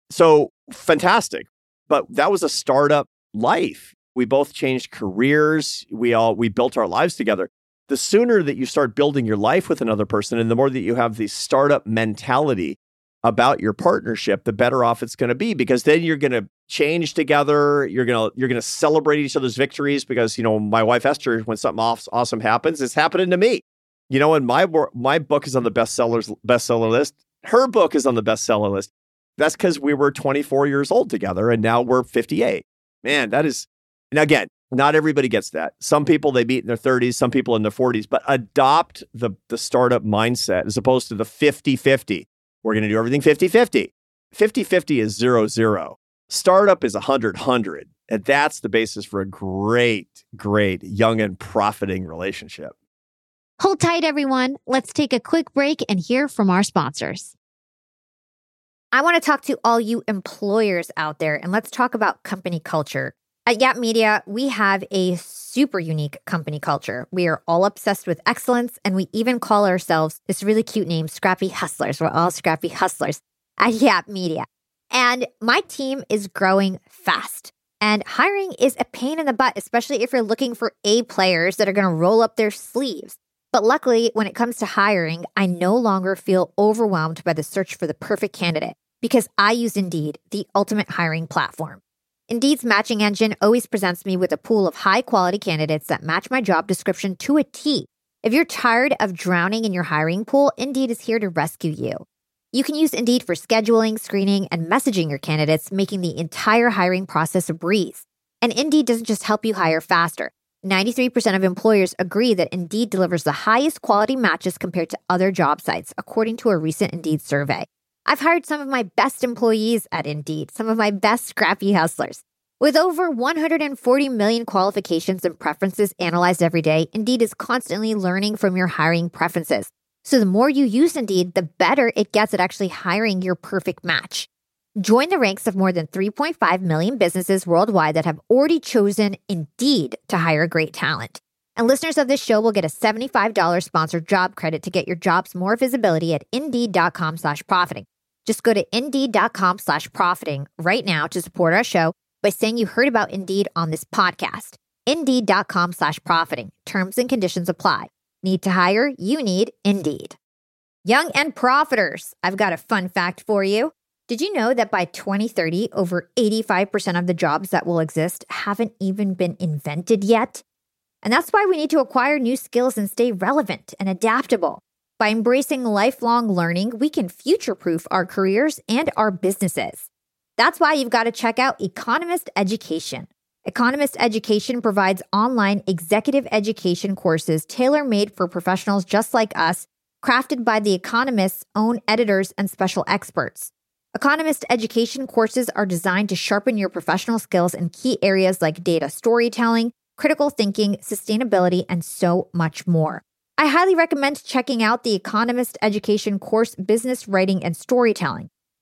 so fantastic. But that was a startup life. We both changed careers. We all we built our lives together. The sooner that you start building your life with another person and the more that you have the startup mentality about your partnership, the better off it's going to be because then you're going to change together. You're to you're to celebrate each other's victories because you know my wife Esther when something awesome happens, it's happening to me. You know, and my my book is on the bestsellers bestseller list. Her book is on the bestseller list. That's because we were 24 years old together and now we're 58. Man, that is, and again, not everybody gets that. Some people they meet in their 30s, some people in their 40s, but adopt the, the startup mindset as opposed to the 50 50. We're going to do everything 50 50. 50 50 is zero zero. Startup is 100 100. And that's the basis for a great, great young and profiting relationship. Hold tight, everyone. Let's take a quick break and hear from our sponsors. I want to talk to all you employers out there and let's talk about company culture. At Yap Media, we have a super unique company culture. We are all obsessed with excellence and we even call ourselves this really cute name, Scrappy Hustlers. We're all Scrappy Hustlers at Yap Media. And my team is growing fast. And hiring is a pain in the butt, especially if you're looking for A players that are going to roll up their sleeves. But luckily, when it comes to hiring, I no longer feel overwhelmed by the search for the perfect candidate because I use Indeed, the ultimate hiring platform. Indeed's matching engine always presents me with a pool of high quality candidates that match my job description to a T. If you're tired of drowning in your hiring pool, Indeed is here to rescue you. You can use Indeed for scheduling, screening, and messaging your candidates, making the entire hiring process a breeze. And Indeed doesn't just help you hire faster. 93% of employers agree that Indeed delivers the highest quality matches compared to other job sites, according to a recent Indeed survey. I've hired some of my best employees at Indeed, some of my best scrappy hustlers. With over 140 million qualifications and preferences analyzed every day, Indeed is constantly learning from your hiring preferences. So the more you use Indeed, the better it gets at actually hiring your perfect match. Join the ranks of more than 3.5 million businesses worldwide that have already chosen Indeed to hire great talent. And listeners of this show will get a $75 sponsored job credit to get your jobs more visibility at Indeed.com slash profiting. Just go to Indeed.com slash profiting right now to support our show by saying you heard about Indeed on this podcast. Indeed.com slash profiting. Terms and conditions apply. Need to hire? You need Indeed. Young and profiters, I've got a fun fact for you. Did you know that by 2030, over 85% of the jobs that will exist haven't even been invented yet? And that's why we need to acquire new skills and stay relevant and adaptable. By embracing lifelong learning, we can future proof our careers and our businesses. That's why you've got to check out Economist Education. Economist Education provides online executive education courses tailor made for professionals just like us, crafted by The Economist's own editors and special experts. Economist education courses are designed to sharpen your professional skills in key areas like data storytelling, critical thinking, sustainability, and so much more. I highly recommend checking out the Economist Education course, Business Writing and Storytelling.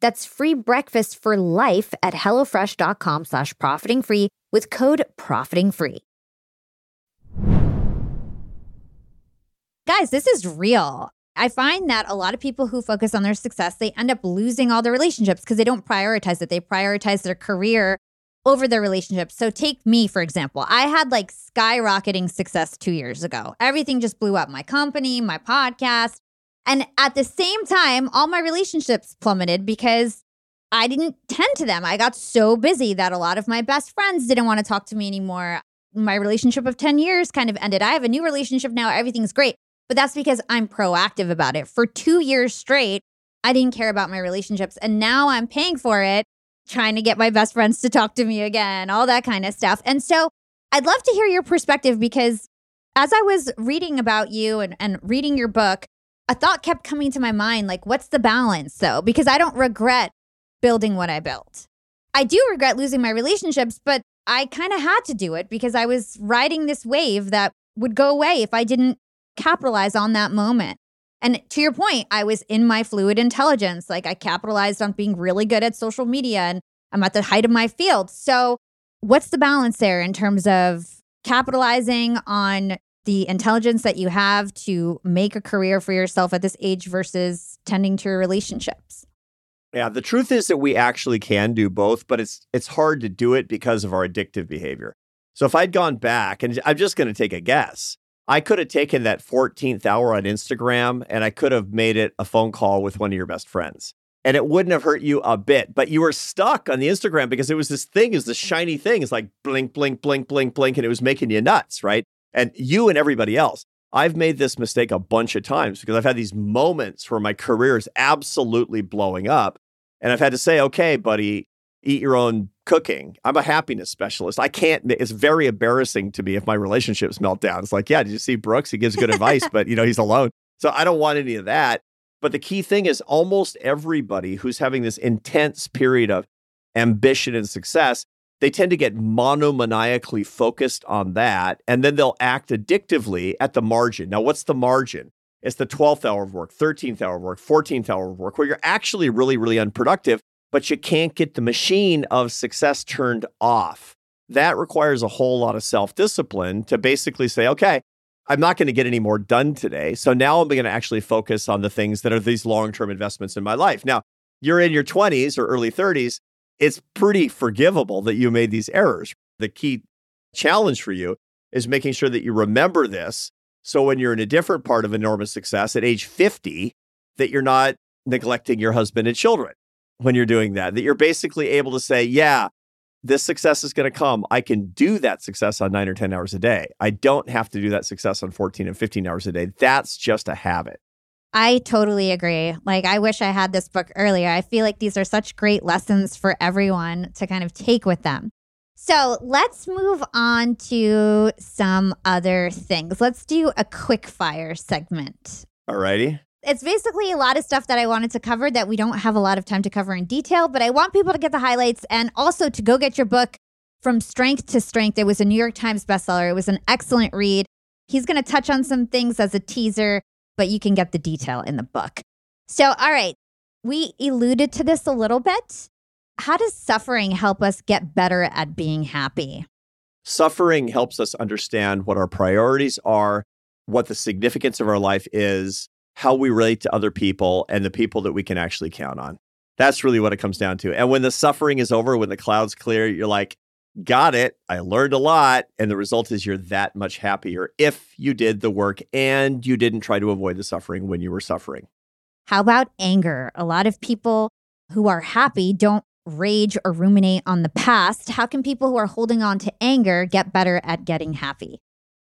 That's free breakfast for life at HelloFresh.com slash profiting free with code profiting free. Guys, this is real. I find that a lot of people who focus on their success, they end up losing all their relationships because they don't prioritize it. They prioritize their career over their relationships. So take me, for example. I had like skyrocketing success two years ago. Everything just blew up my company, my podcast. And at the same time, all my relationships plummeted because I didn't tend to them. I got so busy that a lot of my best friends didn't want to talk to me anymore. My relationship of 10 years kind of ended. I have a new relationship now. Everything's great. But that's because I'm proactive about it. For two years straight, I didn't care about my relationships. And now I'm paying for it, trying to get my best friends to talk to me again, all that kind of stuff. And so I'd love to hear your perspective because as I was reading about you and, and reading your book, a thought kept coming to my mind like, what's the balance though? Because I don't regret building what I built. I do regret losing my relationships, but I kind of had to do it because I was riding this wave that would go away if I didn't capitalize on that moment. And to your point, I was in my fluid intelligence. Like I capitalized on being really good at social media and I'm at the height of my field. So, what's the balance there in terms of capitalizing on the intelligence that you have to make a career for yourself at this age versus tending to your relationships? Yeah, the truth is that we actually can do both, but it's it's hard to do it because of our addictive behavior. So if I'd gone back and I'm just going to take a guess, I could have taken that 14th hour on Instagram and I could have made it a phone call with one of your best friends. And it wouldn't have hurt you a bit, but you were stuck on the Instagram because it was this thing, is this shiny thing. It's like blink, blink, blink, blink, blink, and it was making you nuts, right? And you and everybody else. I've made this mistake a bunch of times because I've had these moments where my career is absolutely blowing up. And I've had to say, okay, buddy, eat your own cooking. I'm a happiness specialist. I can't, it's very embarrassing to me if my relationships melt down. It's like, yeah, did you see Brooks? He gives good advice, but you know, he's alone. So I don't want any of that. But the key thing is almost everybody who's having this intense period of ambition and success they tend to get monomaniacally focused on that, and then they'll act addictively at the margin. Now, what's the margin? It's the 12th hour of work, 13th hour of work, 14th hour of work, where you're actually really, really unproductive, but you can't get the machine of success turned off. That requires a whole lot of self discipline to basically say, okay, I'm not going to get any more done today. So now I'm going to actually focus on the things that are these long term investments in my life. Now, you're in your 20s or early 30s it's pretty forgivable that you made these errors. The key challenge for you is making sure that you remember this. So when you're in a different part of enormous success at age 50, that you're not neglecting your husband and children when you're doing that, that you're basically able to say, yeah, this success is going to come. I can do that success on nine or 10 hours a day. I don't have to do that success on 14 and 15 hours a day. That's just a habit. I totally agree. Like, I wish I had this book earlier. I feel like these are such great lessons for everyone to kind of take with them. So let's move on to some other things. Let's do a quick fire segment. Alrighty. It's basically a lot of stuff that I wanted to cover that we don't have a lot of time to cover in detail, but I want people to get the highlights and also to go get your book from strength to strength. It was a New York Times bestseller. It was an excellent read. He's going to touch on some things as a teaser, but you can get the detail in the book. So, all right, we alluded to this a little bit. How does suffering help us get better at being happy? Suffering helps us understand what our priorities are, what the significance of our life is, how we relate to other people, and the people that we can actually count on. That's really what it comes down to. And when the suffering is over, when the clouds clear, you're like, got it. I learned a lot. And the result is you're that much happier if you did the work and you didn't try to avoid the suffering when you were suffering. How about anger? A lot of people who are happy don't rage or ruminate on the past. How can people who are holding on to anger get better at getting happy?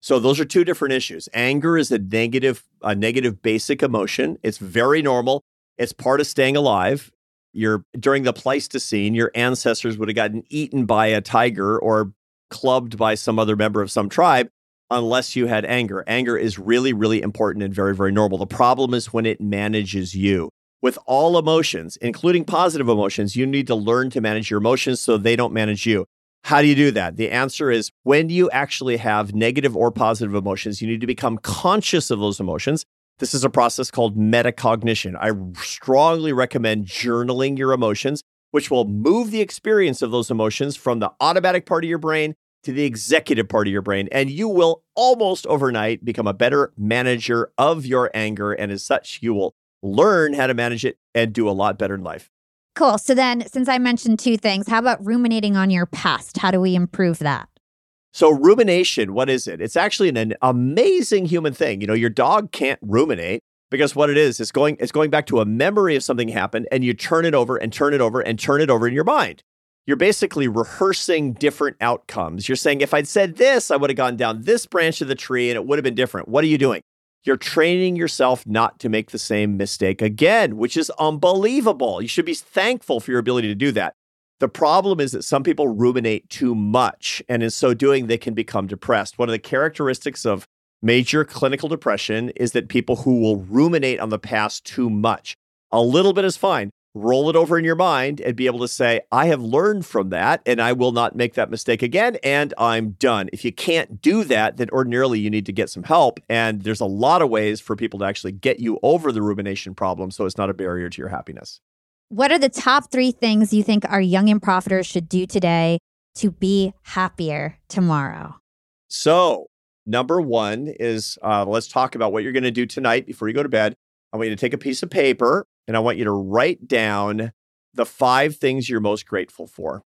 So those are two different issues. Anger is a negative a negative basic emotion. It's very normal. It's part of staying alive. You're during the Pleistocene, your ancestors would have gotten eaten by a tiger or clubbed by some other member of some tribe unless you had anger. Anger is really, really important and very, very normal. The problem is when it manages you. With all emotions, including positive emotions, you need to learn to manage your emotions so they don't manage you. How do you do that? The answer is when you actually have negative or positive emotions, you need to become conscious of those emotions. This is a process called metacognition. I strongly recommend journaling your emotions, which will move the experience of those emotions from the automatic part of your brain to the executive part of your brain. And you will almost overnight become a better manager of your anger. And as such, you will learn how to manage it and do a lot better in life. Cool. So then, since I mentioned two things, how about ruminating on your past? How do we improve that? So, rumination, what is it? It's actually an, an amazing human thing. You know, your dog can't ruminate because what it is, it's going, it's going back to a memory of something happened and you turn it over and turn it over and turn it over in your mind you're basically rehearsing different outcomes. You're saying, if I'd said this, I would have gone down this branch of the tree and it would have been different. What are you doing? You're training yourself not to make the same mistake again, which is unbelievable. You should be thankful for your ability to do that. The problem is that some people ruminate too much, and in so doing, they can become depressed. One of the characteristics of major clinical depression is that people who will ruminate on the past too much. A little bit is fine roll it over in your mind and be able to say, I have learned from that and I will not make that mistake again and I'm done. If you can't do that, then ordinarily you need to get some help. And there's a lot of ways for people to actually get you over the rumination problem so it's not a barrier to your happiness. What are the top three things you think our young and profiters should do today to be happier tomorrow? So, number one is uh, let's talk about what you're going to do tonight before you go to bed. I want you to take a piece of paper and I want you to write down the five things you're most grateful for.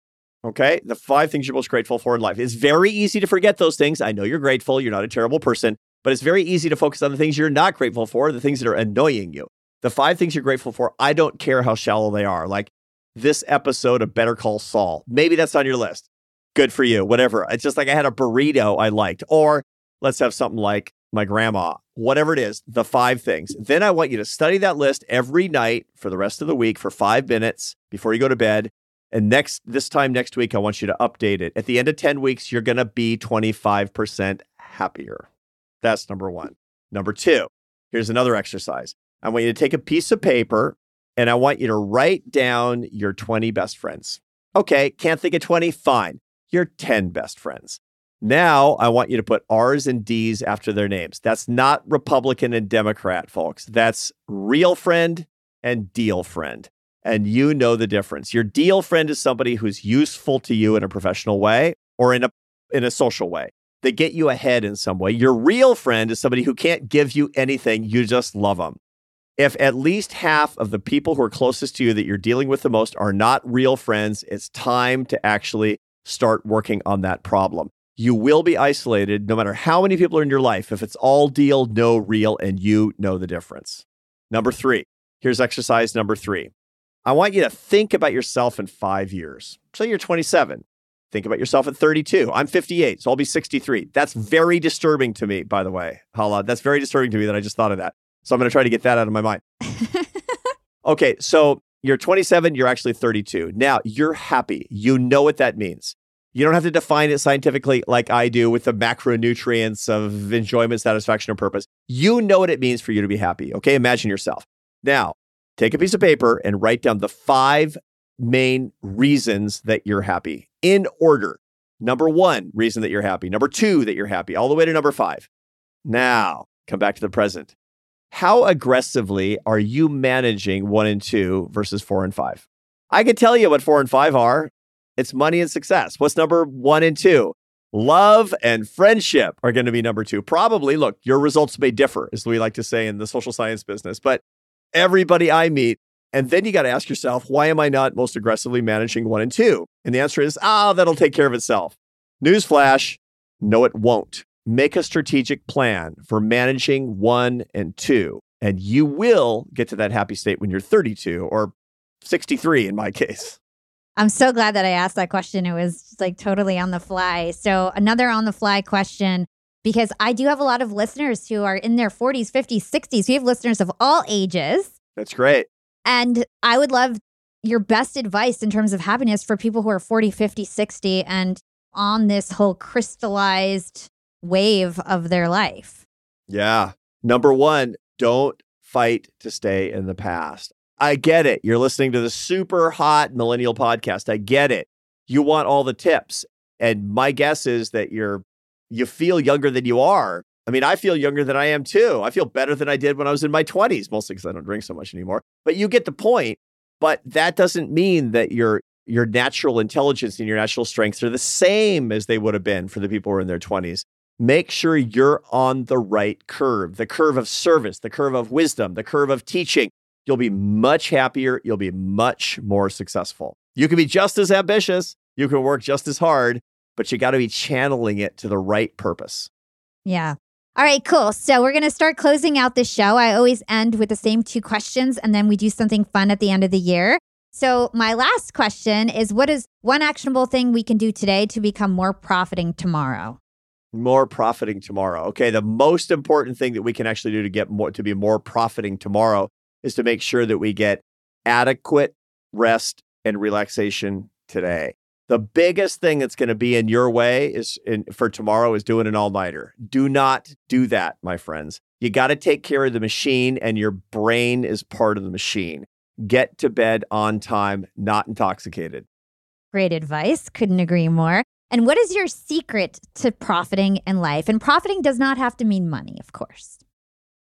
Okay. The five things you're most grateful for in life. It's very easy to forget those things. I know you're grateful. You're not a terrible person, but it's very easy to focus on the things you're not grateful for, the things that are annoying you. The five things you're grateful for, I don't care how shallow they are. Like this episode of Better Call Saul. Maybe that's on your list. Good for you. Whatever. It's just like I had a burrito I liked. Or let's have something like my grandma, whatever it is, the five things. Then I want you to study that list every night for the rest of the week for five minutes before you go to bed. And next, this time next week, I want you to update it. At the end of 10 weeks, you're going to be 25% happier. That's number one. Number two, here's another exercise. I want you to take a piece of paper and I want you to write down your 20 best friends. Okay, can't think of 20? Fine. Your 10 best friends. Now I want you to put R's and D's after their names. That's not Republican and Democrat, folks. That's real friend and deal friend. And you know the difference. Your deal friend is somebody who's useful to you in a professional way or in a in a social way. They get you ahead in some way. Your real friend is somebody who can't give you anything. You just love them. If at least half of the people who are closest to you that you're dealing with the most are not real friends, it's time to actually start working on that problem you will be isolated no matter how many people are in your life if it's all deal, no real, and you know the difference. Number three, here's exercise number three. I want you to think about yourself in five years. So you're 27. Think about yourself at 32. I'm 58, so I'll be 63. That's very disturbing to me, by the way. Hala, that's very disturbing to me that I just thought of that. So I'm going to try to get that out of my mind. okay, so you're 27, you're actually 32. Now you're happy. You know what that means You don't have to define it scientifically like I do with the macronutrients of enjoyment, satisfaction, or purpose. You know what it means for you to be happy. Okay. Imagine yourself. Now, take a piece of paper and write down the five main reasons that you're happy in order. Number one, reason that you're happy. Number two, that you're happy, all the way to number five. Now, come back to the present. How aggressively are you managing one and two versus four and five? I can tell you what four and five are. It's money and success. What's number one and two? Love and friendship are going to be number two. Probably, look, your results may differ, as we like to say in the social science business, but everybody I meet, and then you got to ask yourself, why am I not most aggressively managing one and two? And the answer is, ah, that'll take care of itself. Newsflash, no, it won't. Make a strategic plan for managing one and two, and you will get to that happy state when you're 32 or 63 in my case. I'm so glad that I asked that question. It was like totally on the fly. So, another on the fly question because I do have a lot of listeners who are in their 40s, 50s, 60s. We have listeners of all ages. That's great. And I would love your best advice in terms of happiness for people who are 40, 50, 60 and on this whole crystallized wave of their life. Yeah. Number one, don't fight to stay in the past. I get it. You're listening to the super hot millennial podcast. I get it. You want all the tips. And my guess is that you're you feel younger than you are. I mean, I feel younger than I am too. I feel better than I did when I was in my 20s, mostly because I don't drink so much anymore. But you get the point. But that doesn't mean that your your natural intelligence and your natural strengths are the same as they would have been for the people who are in their 20s. Make sure you're on the right curve, the curve of service, the curve of wisdom, the curve of teaching, you'll be much happier. You'll be much more successful. You can be just as ambitious, you can work just as hard, but you got to be channeling it to the right purpose. Yeah. All right, cool. So we're going to start closing out the show. I always end with the same two questions, and then we do something fun at the end of the year. So, my last question is What is one actionable thing we can do today to become more profiting tomorrow? More profiting tomorrow. Okay. The most important thing that we can actually do to get more, to be more profiting tomorrow is to make sure that we get adequate rest and relaxation today. The biggest thing that's going to be in your way is in, for tomorrow is doing an all nighter. Do not do that, my friends. You got to take care of the machine, and your brain is part of the machine. Get to bed on time, not intoxicated. Great advice. Couldn't agree more. And what is your secret to profiting in life? And profiting does not have to mean money, of course.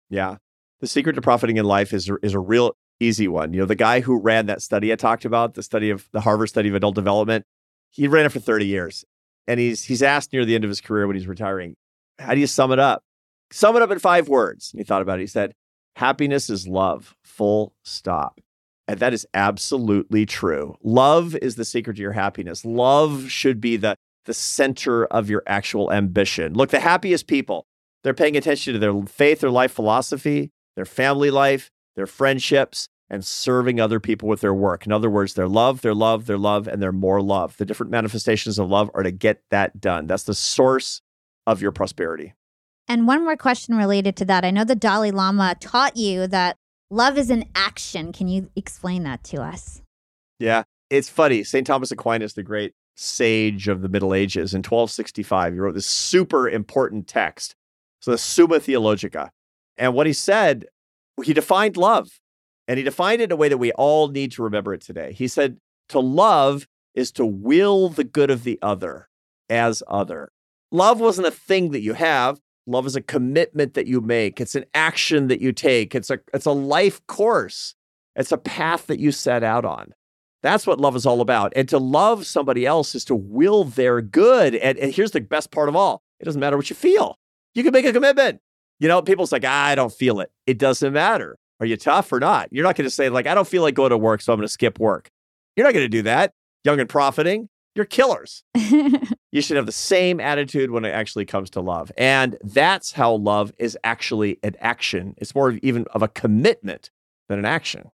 Yeah the secret to profiting in life is is a real easy one. You know, the guy who ran that study I talked about, the study of the Harvard study of adult development, he ran it for 30 years. And he's he's asked near the end of his career when he's retiring, how do you sum it up? Sum it up in five words. And he thought about it. He said, happiness is love, full stop. And that is absolutely true. Love is the secret to your happiness. Love should be the, the center of your actual ambition. Look, the happiest people, they're paying attention to their faith, their life philosophy, their family life, their friendships, and serving other people with their work. In other words, their love, their love, their love, and their more love. The different manifestations of love are to get that done. That's the source of your prosperity. And one more question related to that. I know the Dalai Lama taught you that love is an action. Can you explain that to us? Yeah, it's funny. St. Thomas Aquinas, the great sage of the Middle Ages, in 1265, he wrote this super important text. So the Summa Theologica. And what he said, he defined love. And he defined it in a way that we all need to remember it today. He said, to love is to will the good of the other as other. Love wasn't a thing that you have. Love is a commitment that you make. It's an action that you take. It's a it's a life course. It's a path that you set out on. That's what love is all about. And to love somebody else is to will their good. And, and here's the best part of all it doesn't matter what you feel. You can make a commitment. You know, people's like, ah, I don't feel it. It doesn't matter. Are you tough or not? You're not going to say, like, I don't feel like going to work, so I'm going to skip work. You're not going to do that. Young and profiting, you're killers. you should have the same attitude when it actually comes to love. And that's how love is actually an action. It's more of even of a commitment than an action.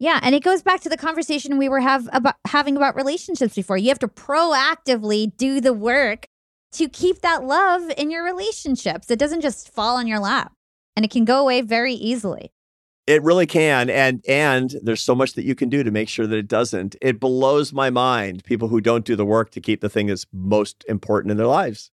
Yeah, and it goes back to the conversation we were have about having about relationships before. You have to proactively do the work to keep that love in your relationships. It doesn't just fall on your lap and it can go away very easily. It really can. And and there's so much that you can do to make sure that it doesn't. It blows my mind people who don't do the work to keep the thing that's most important in their lives.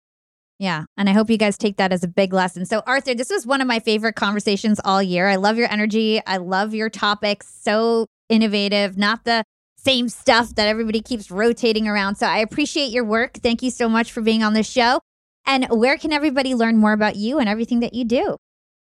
Yeah. And I hope you guys take that as a big lesson. So, Arthur, this was one of my favorite conversations all year. I love your energy. I love your topics. So innovative, not the same stuff that everybody keeps rotating around. So, I appreciate your work. Thank you so much for being on the show. And where can everybody learn more about you and everything that you do?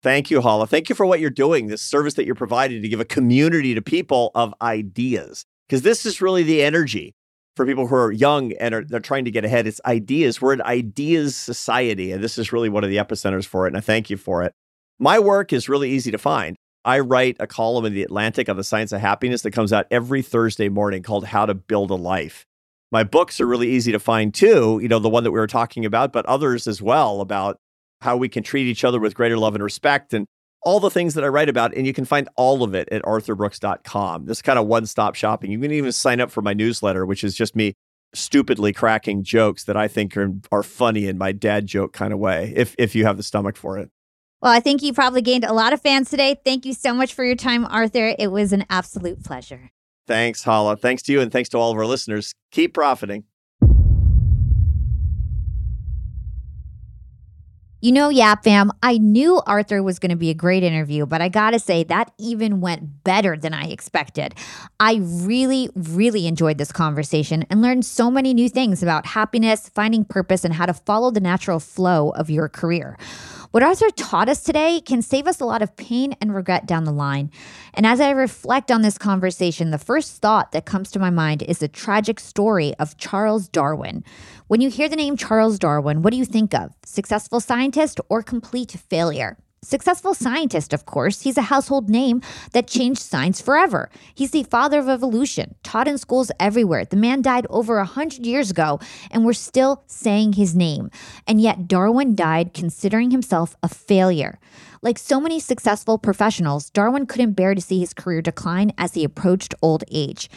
Thank you, Hala. Thank you for what you're doing, this service that you're providing to give a community to people of ideas, because this is really the energy for people who are young and are they're trying to get ahead. It's ideas. We're an ideas society, and this is really one of the epicenters for it. And I thank you for it. My work is really easy to find. I write a column in the Atlantic on the science of happiness that comes out every Thursday morning called How to Build a Life. My books are really easy to find too, you know, the one that we were talking about, but others as well about how we can treat each other with greater love and respect and all the things that I write about. And you can find all of it at arthurbrooks.com. This kind of one stop shopping. You can even sign up for my newsletter, which is just me stupidly cracking jokes that I think are, are funny in my dad joke kind of way, if, if you have the stomach for it. Well, I think you probably gained a lot of fans today. Thank you so much for your time, Arthur. It was an absolute pleasure. Thanks, Hala. Thanks to you, and thanks to all of our listeners. Keep profiting. You know, Yap Fam, I knew Arthur was going to be a great interview, but I got to say, that even went better than I expected. I really, really enjoyed this conversation and learned so many new things about happiness, finding purpose, and how to follow the natural flow of your career. What Arthur taught us today can save us a lot of pain and regret down the line. And as I reflect on this conversation, the first thought that comes to my mind is the tragic story of Charles Darwin. When you hear the name Charles Darwin, what do you think of? Successful scientist or complete failure? Successful scientist, of course. He's a household name that changed science forever. He's the father of evolution, taught in schools everywhere. The man died over a 100 years ago, and we're still saying his name. And yet, Darwin died considering himself a failure. Like so many successful professionals, Darwin couldn't bear to see his career decline as he approached old age.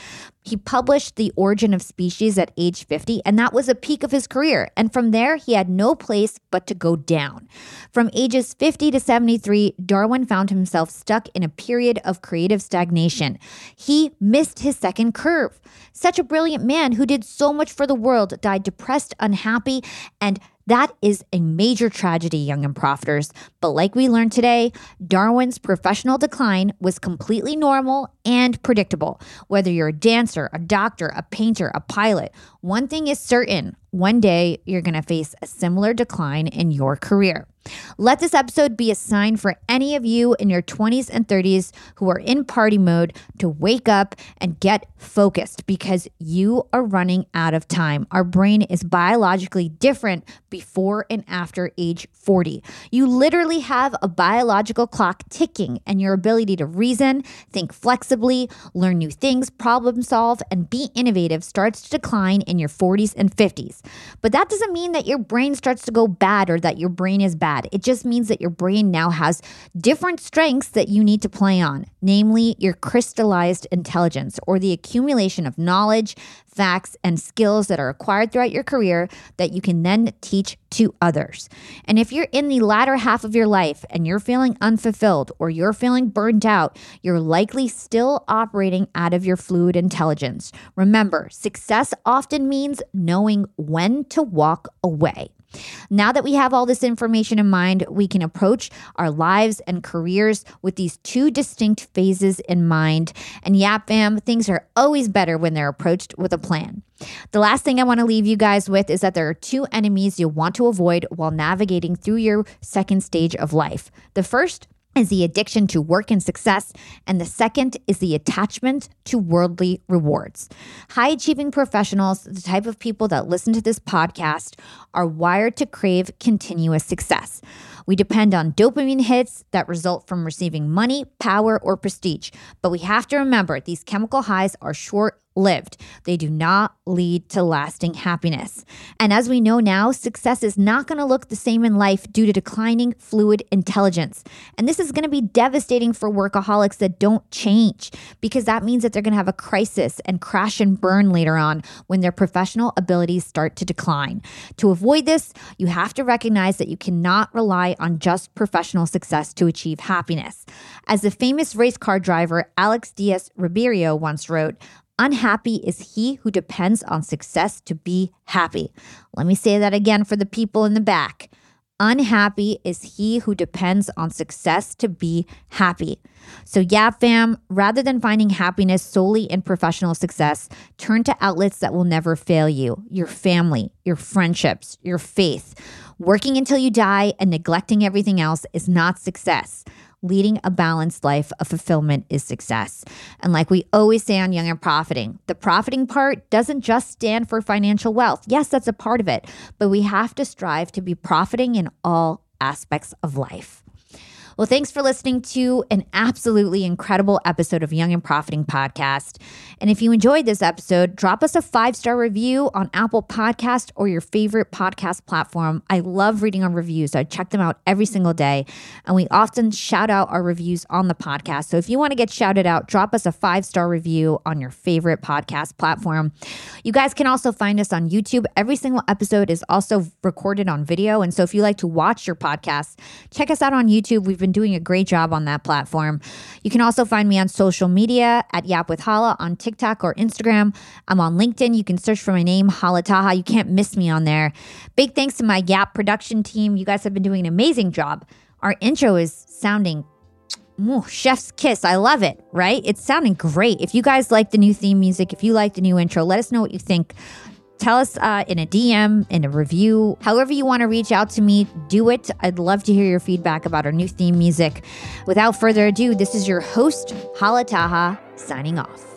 He published The Origin of Species at age 50, and that was a peak of his career. And from there, he had no place but to go down. From ages 50 to 73, Darwin found himself stuck in a period of creative stagnation. He missed his second curve. Such a brilliant man who did so much for the world died depressed, unhappy, and that is a major tragedy, young and profiters. But like we learned today, Darwin's professional decline was completely normal and predictable. Whether you're a dancer, a doctor, a painter, a pilot, one thing is certain one day you're going to face a similar decline in your career. Let this episode be a sign for any of you in your 20s and 30s who are in party mode to wake up and get focused because you are running out of time. Our brain is biologically different before and after age 40. You literally have a biological clock ticking, and your ability to reason, think flexibly, learn new things, problem solve, and be innovative starts to decline in your 40s and 50s. But that doesn't mean that your brain starts to go bad or that your brain is bad. It just means that your brain now has different strengths that you need to play on, namely your crystallized intelligence or the accumulation of knowledge, facts, and skills that are acquired throughout your career that you can then teach to others. And if you're in the latter half of your life and you're feeling unfulfilled or you're feeling burnt out, you're likely still operating out of your fluid intelligence. Remember, success often means knowing when to walk away. Now that we have all this information in mind, we can approach our lives and careers with these two distinct phases in mind. And Yap Fam, things are always better when they're approached with a plan. The last thing I want to leave you guys with is that there are two enemies you'll want to avoid while navigating through your second stage of life. The first is the addiction to work and success, and the second is the attachment to worldly rewards. High achieving professionals, the type of people that listen to this podcast, are wired to crave continuous success. We depend on dopamine hits that result from receiving money, power, or prestige. But we have to remember these chemical highs are short lived. They do not lead to lasting happiness. And as we know now, success is not going to look the same in life due to declining fluid intelligence. And this is going to be devastating for workaholics that don't change because that means that they're going to have a crisis and crash and burn later on when their professional abilities start to decline. To avoid this, you have to recognize that you cannot rely on just professional success to achieve happiness. As the famous race car driver Alex Dias Ribeiro once wrote, Unhappy is he who depends on success to be happy. Let me say that again for the people in the back. Unhappy is he who depends on success to be happy. So, yeah, fam, rather than finding happiness solely in professional success, turn to outlets that will never fail you your family, your friendships, your faith. Working until you die and neglecting everything else is not success leading a balanced life of fulfillment is success. And like we always say on Young and Profiting, the profiting part doesn't just stand for financial wealth. Yes, that's a part of it, but we have to strive to be profiting in all aspects of life. Well, thanks for listening to an absolutely incredible episode of Young and Profiting Podcast. And if you enjoyed this episode, drop us a five star review on Apple Podcast or your favorite podcast platform. I love reading our reviews. I check them out every single day. And we often shout out our reviews on the podcast. So if you want to get shouted out, drop us a five star review on your favorite podcast platform. You guys can also find us on YouTube. Every single episode is also recorded on video. And so if you like to watch your podcast, check us out on YouTube. We've been doing a great job on that platform. You can also find me on social media at Yap with Hala on TikTok or Instagram. I'm on LinkedIn. You can search for my name, Hala Taha. You can't miss me on there. Big thanks to my Yap production team. You guys have been doing an amazing job. Our intro is sounding Ooh, chef's kiss. I love it, right? It's sounding great. If you guys like the new theme music, if you like the new intro, let us know what you think. Tell us uh, in a DM, in a review, however you want to reach out to me, do it. I'd love to hear your feedback about our new theme music. Without further ado, this is your host, Hala Taha, signing off.